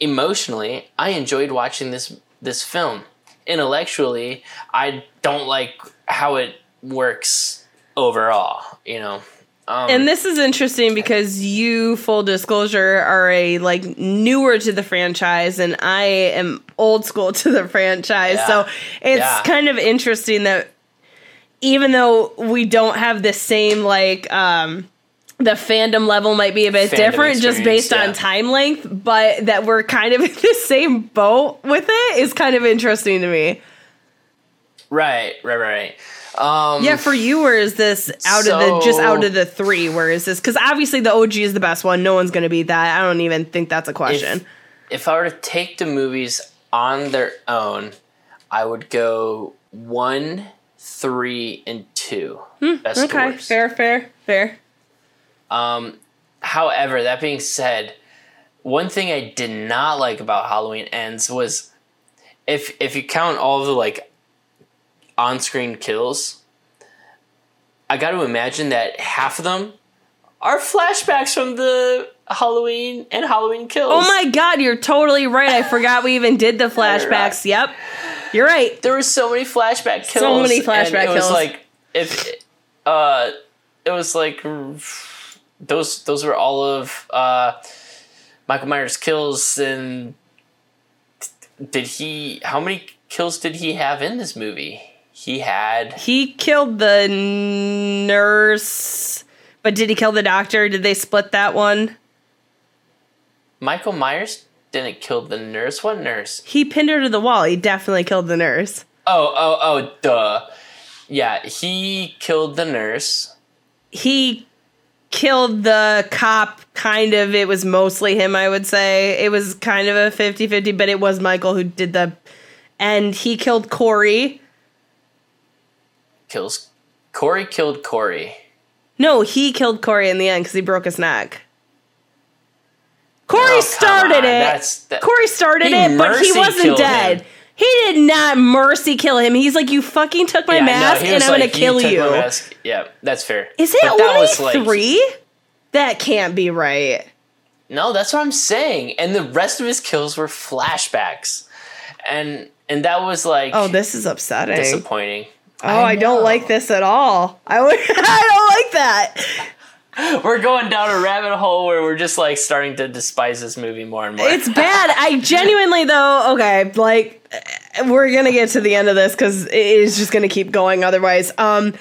emotionally i enjoyed watching this this film intellectually i don't like how it works overall you know um, And this is interesting because you, full disclosure, are a like newer to the franchise, and I am old school to the franchise. Yeah. So it's Yeah. kind of interesting that even though we don't have the same like um the fandom level might be a bit Fandom different just based on time length, but that we're kind of in the same boat with it is kind of interesting to me. right right right um Yeah, for you, or is this out of the just out of the three? Where is this? Because obviously the OG is the best one. No one's gonna beat that. I don't even think that's a question. if, if I were to take the movies on their own, I would go one, three, and two. Best to Hmm, okay, worst. fair, fair, fair. However, that being said, one thing I did not like about Halloween Ends was if if you count all the like on-screen kills, I got to imagine that half of them are flashbacks from the Halloween and Halloween kills. Oh my god, you're totally right. I forgot we even did the flashbacks. Yep, you're right. there were so many flashback kills. So many and flashback it was kills. like if uh it was like those those were all of uh Michael Myers kills and did he how many kills did he have in this movie? He had He killed the nurse, but did he kill the doctor? Did they split that one? Michael Myers didn't kill the nurse. What nurse? He pinned her to the wall. He definitely killed the nurse. Oh, oh, oh, duh. Yeah, he killed the nurse. he killed the cop kind of it was mostly him i would say it was kind of a 50-50 but it was michael who did the and he killed corey Kills Corey killed Corey. no he killed corey in the end because he broke his neck corey Oh, started it that's- that- corey started it but he wasn't dead him. he did not mercy kill him he's like you fucking took my Yeah, mask he and i'm like, gonna kill you. Yeah, that's fair. is it But that only was, like- three that can't be right No, that's what I'm saying. And the rest of his kills were flashbacks, and and that was like oh this is upsetting disappointing. Oh, I, don't like this at all. I would, I don't like that. We're going down a rabbit hole where we're just like starting to despise this movie more and more. It's bad. I genuinely though. Okay, like we're gonna get to the end of this because it is just gonna keep going. Otherwise, um,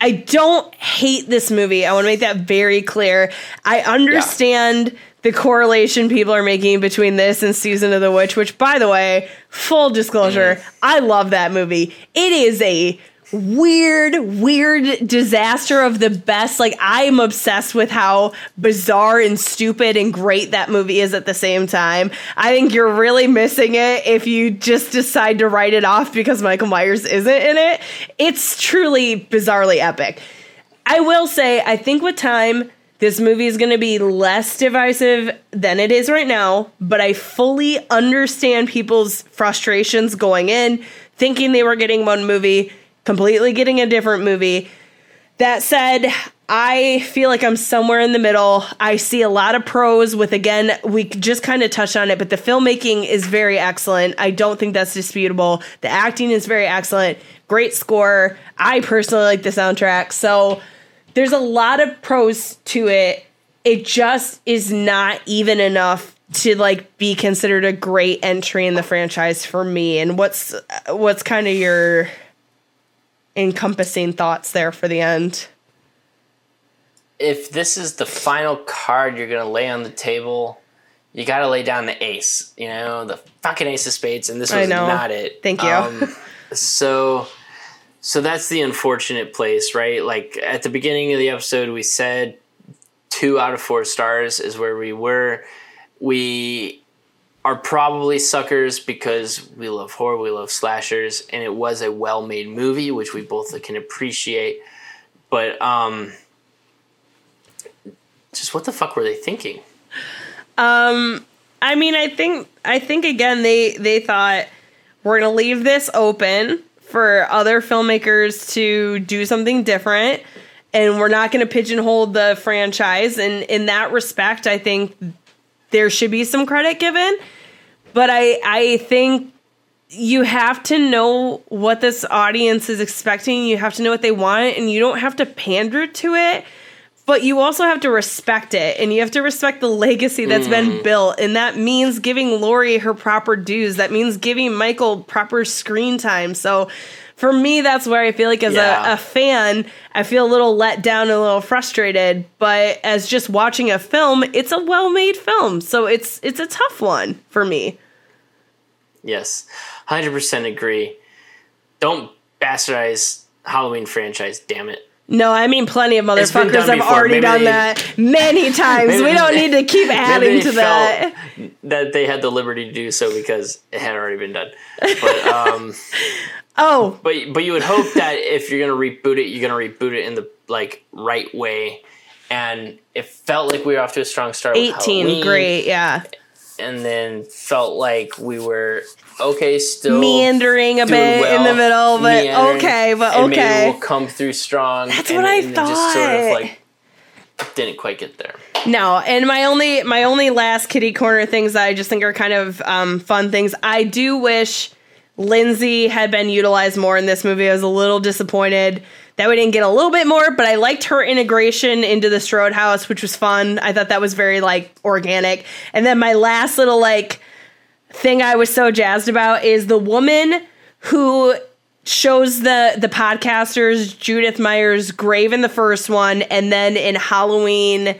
I don't hate this movie. I want to make that very clear. I understand the correlation people are making between this and Season of the Witch, which, by the way, full disclosure, mm. I love that movie. It is a weird, weird disaster of the best. Like, I am obsessed with how bizarre and stupid and great that movie is at the same time. I think you're really missing it if you just decide to write it off because Michael Myers isn't in it. It's truly bizarrely epic. I will say, I think with time, this movie is going to be less divisive than it is right now, but I fully understand people's frustrations going in, thinking they were getting one movie, completely getting a different movie. That said, I feel like I'm somewhere in the middle. I see a lot of pros with, again, we just kind of touched on it, but the filmmaking is very excellent. I don't think that's disputable. The acting is very excellent. Great score. I personally like the soundtrack. So there's a lot of pros to it. It just is not even enough to like be considered a great entry in the franchise for me. And what's what's kind of your encompassing thoughts there for the end? if this is the final card you're gonna lay on the table, you gotta lay down the ace. You know, the fucking ace of spades, and this was not it. Thank you. Um, so, so that's the unfortunate place, right? Like at the beginning of the episode, we said two out of four stars is where we were. We are probably suckers because we love horror, we love slashers, and it was a well made movie, which we both can appreciate. But um, just what the fuck were they thinking? Um, I mean, I think I think again they they thought we're gonna leave this open for other filmmakers to do something different, and we're not gonna pigeonhole the franchise. And in that respect, I think there should be some credit given. But I I think you have to know what this audience is expecting. You have to know what they want, and you don't have to pander to it. But you also have to respect it, and you have to respect the legacy that's been mm. built, and that means giving Laurie her proper dues. That means giving Michael proper screen time. So, for me, that's where I feel like as Yeah. a, a fan, I feel a little let down, and a little frustrated. But as just watching a film, it's a well-made film, so it's it's a tough one for me. Yes, hundred percent agree. Don't bastardize Halloween franchise. Damn it. No, I mean plenty of motherfuckers have already Maybe done they- that many times. We don't need to keep adding to that. that they had the liberty to do so because it had already been done. But um, Oh, but but you would hope that if you're gonna reboot it, you're gonna reboot it in the like right way. And it felt like we were off to a strong start. 18, Halloween, great, yeah. And then felt like we were okay, still Meandering a bit in the middle, but meandering, okay, but okay, and maybe we'll come through strong. That's and, what I and it just sort of like didn't quite get there. No, and my only my only last kitty corner things that I just think are kind of um, fun things. I do wish Lindsay had been utilized more in this movie. I was a little disappointed that we didn't get a little bit more, but I liked her integration into the Strode house, which was fun. I thought that was very like organic. And then my last little like thing I was so jazzed about is the woman who shows the the podcasters Judith Myers' grave in the first one, and then in Halloween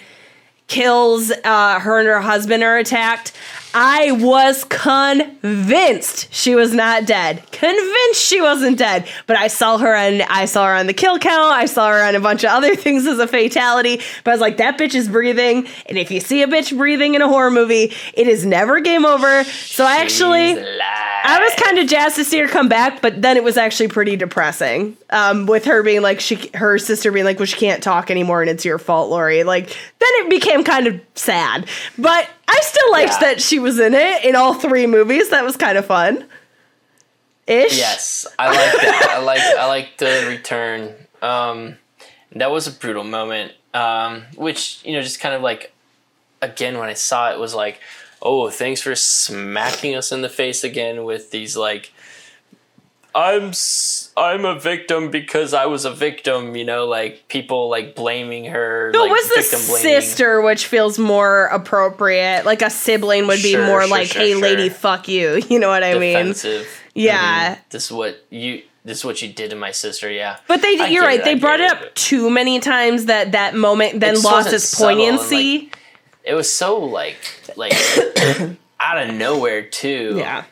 kills uh, her and her husband are attacked. I was convinced she was not dead. Convinced she wasn't dead. But I saw her on I saw her on the kill count. I saw her on a bunch of other things as a fatality. But I was like, that bitch is breathing. And if you see a bitch breathing in a horror movie, it is never game over. So I actually. I was kind of jazzed to see her come back, but then it was actually pretty depressing. Um, with her being like she, her sister being like, "Well, she can't talk anymore, and it's your fault, Laurie." Like then it became kind of sad, but I still liked Yeah. that she was in it in all three movies. That was kind of fun. Ish. Yes, I like that. I like I like the return. Um, that was a brutal moment. Um, which you know, just kind of like again when I saw it was like, oh, thanks for smacking us in the face again with these like. I'm I'm a victim because I was a victim, you know, like people like blaming her. No, like, it was the sister, which feels more appropriate. Like a sibling would be Sure, more sure, like, sure, "Hey, lady, fuck you." You know what I mean? defensive. Yeah. Mhm. This is what you. This is what you did to my sister. Yeah. But they, I you're right. it, They I brought it up too many times that that moment then just lost its subtle and, poignancy. it was so like like out of nowhere too. yeah.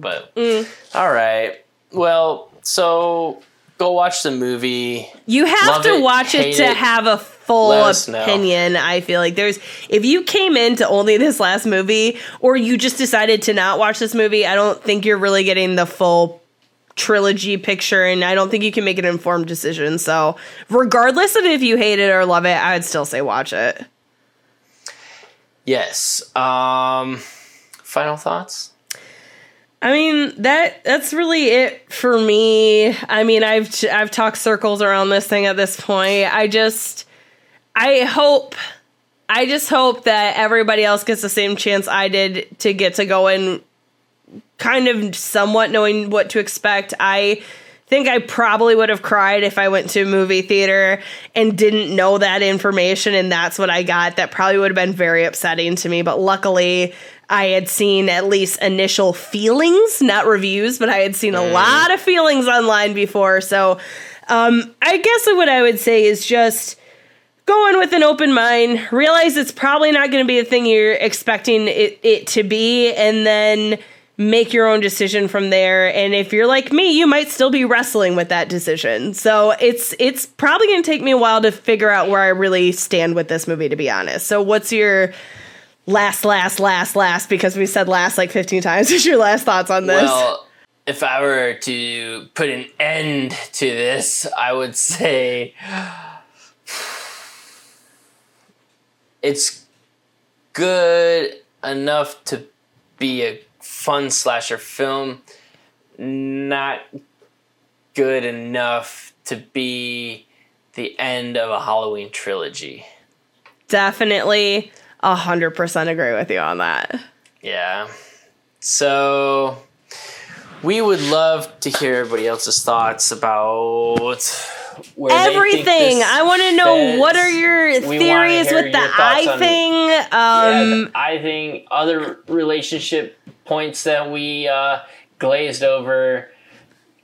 But Mm. all right. Well, so go watch the movie. You have Love to it, watch it to it, have a full us know. opinion. I feel like there's if you came into only this last movie or you just decided to not watch this movie, I don't think you're really getting the full trilogy picture and I don't think you can make an informed decision. So, regardless of if you hate it or love it, I would still say watch it. Yes. Um final thoughts? I mean that that's really it for me. I mean, I've I've talked circles around this thing at this point. I just I hope I just hope that everybody else gets the same chance I did to get to go in kind of somewhat knowing what to expect. I think I probably would have cried if I went to a movie theater and didn't know that information and that's what I got. That probably would have been very upsetting to me, but luckily I had seen at least initial feelings, not reviews, but I had seen a lot of feelings online before. So um, I guess what I would say is just go in with an open mind, realize it's probably not going to be the thing you're expecting it, it to be, and then make your own decision from there. And if you're like me, you might still be wrestling with that decision. So it's it's probably going to take me a while to figure out where I really stand with this movie, to be honest. So what's your last, last, last, last, because we said last like 15 times. What's your last thoughts on this? Well, if I were to put an end to this, I would say it's good enough to be a fun slasher film, not good enough to be the end of a Halloween trilogy. Definitely 100% agree with you on that. Yeah. So we would love to hear everybody else's thoughts about where they think Everything. I want to know fits. what are your We theories with the your thoughts eye on- thing. Yeah, Um, I think other relationship points that we uh, glazed over.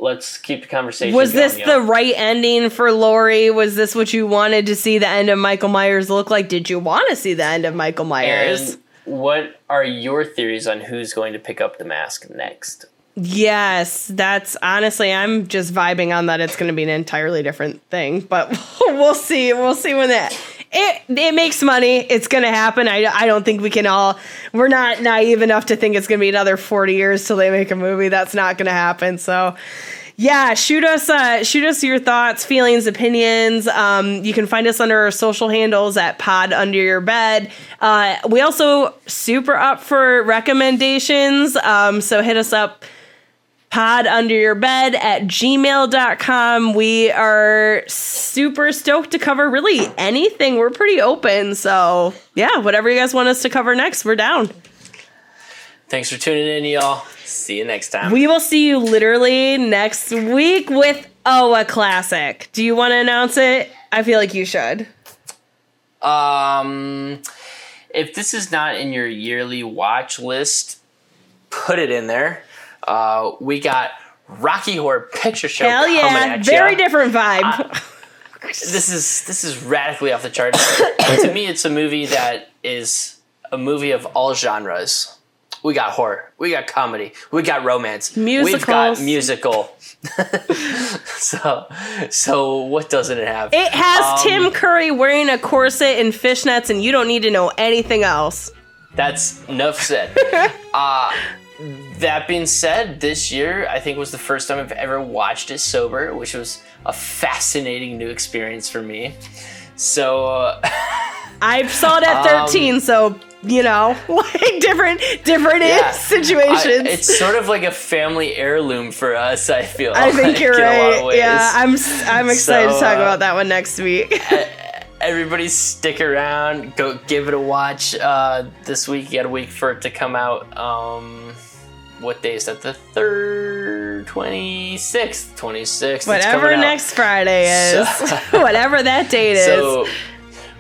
Let's keep the conversation. was going, this y'all. the right ending for Laurie? Was this what you wanted to see the end of Michael Myers look like? Did you want to see the end of Michael Myers? And what are your theories on who's going to pick up the mask next? Yes, that's honestly, I'm just vibing on that. It's going to be an entirely different thing, but we'll see. We'll see when that it it makes money. It's going to happen. I I don't think we can all. We're not naive enough to think it's going to be another 40 years till they make a movie. That's not going to happen. So. Yeah, shoot us uh, shoot us your thoughts, feelings, opinions. Um, you can find us under our social handles at Pod Under Your Bed. Uh, we also super up for recommendations. Um, so hit us up pod under your bed at gmail.com we are super stoked to cover really anything we're pretty open so yeah whatever you guys want us to cover next we're down Thanks for tuning in, y'all. See you next time. we will see you literally next week with oh a classic do you want to announce it i feel like you should Um, if this is not in your yearly watch list, put it in there. Uh, we got Rocky Horror Picture Show hell coming yeah at very ya. different vibe This is this is radically off the charts. to me, it's a movie that is a movie of all genres. We got horror, we got comedy, we got romance, we've got musical. so, so what doesn't it have? it has Um, tim curry wearing a corset and fishnets and you don't need to know anything else That's enough said. uh, that being said, this year I think was the first time I've ever watched it sober, which was a fascinating new experience for me. So uh, I saw it at Um, 13, so you know, like different different yeah, situations. I- it's sort of like a family heirloom for us. I feel. I think like, you're lot of right. Yeah, I'm I'm excited So, to talk uh, about that one next week. Everybody stick around. Go give it a watch. Uh, this week, you got a week for it to come out. Um, what day is that? The third, twenty sixth, twenty sixth. Whatever next Friday is, So- whatever that date is. So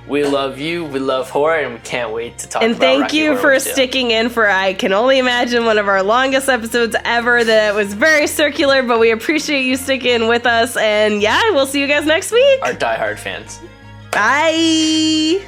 we love you. We love horror, and we can't wait to talk. and thank Rocky you for sticking in for I can only imagine one of our longest episodes ever that was very circular, but we appreciate you sticking with us. And yeah, we'll see you guys next week. Our diehard fans. Bye.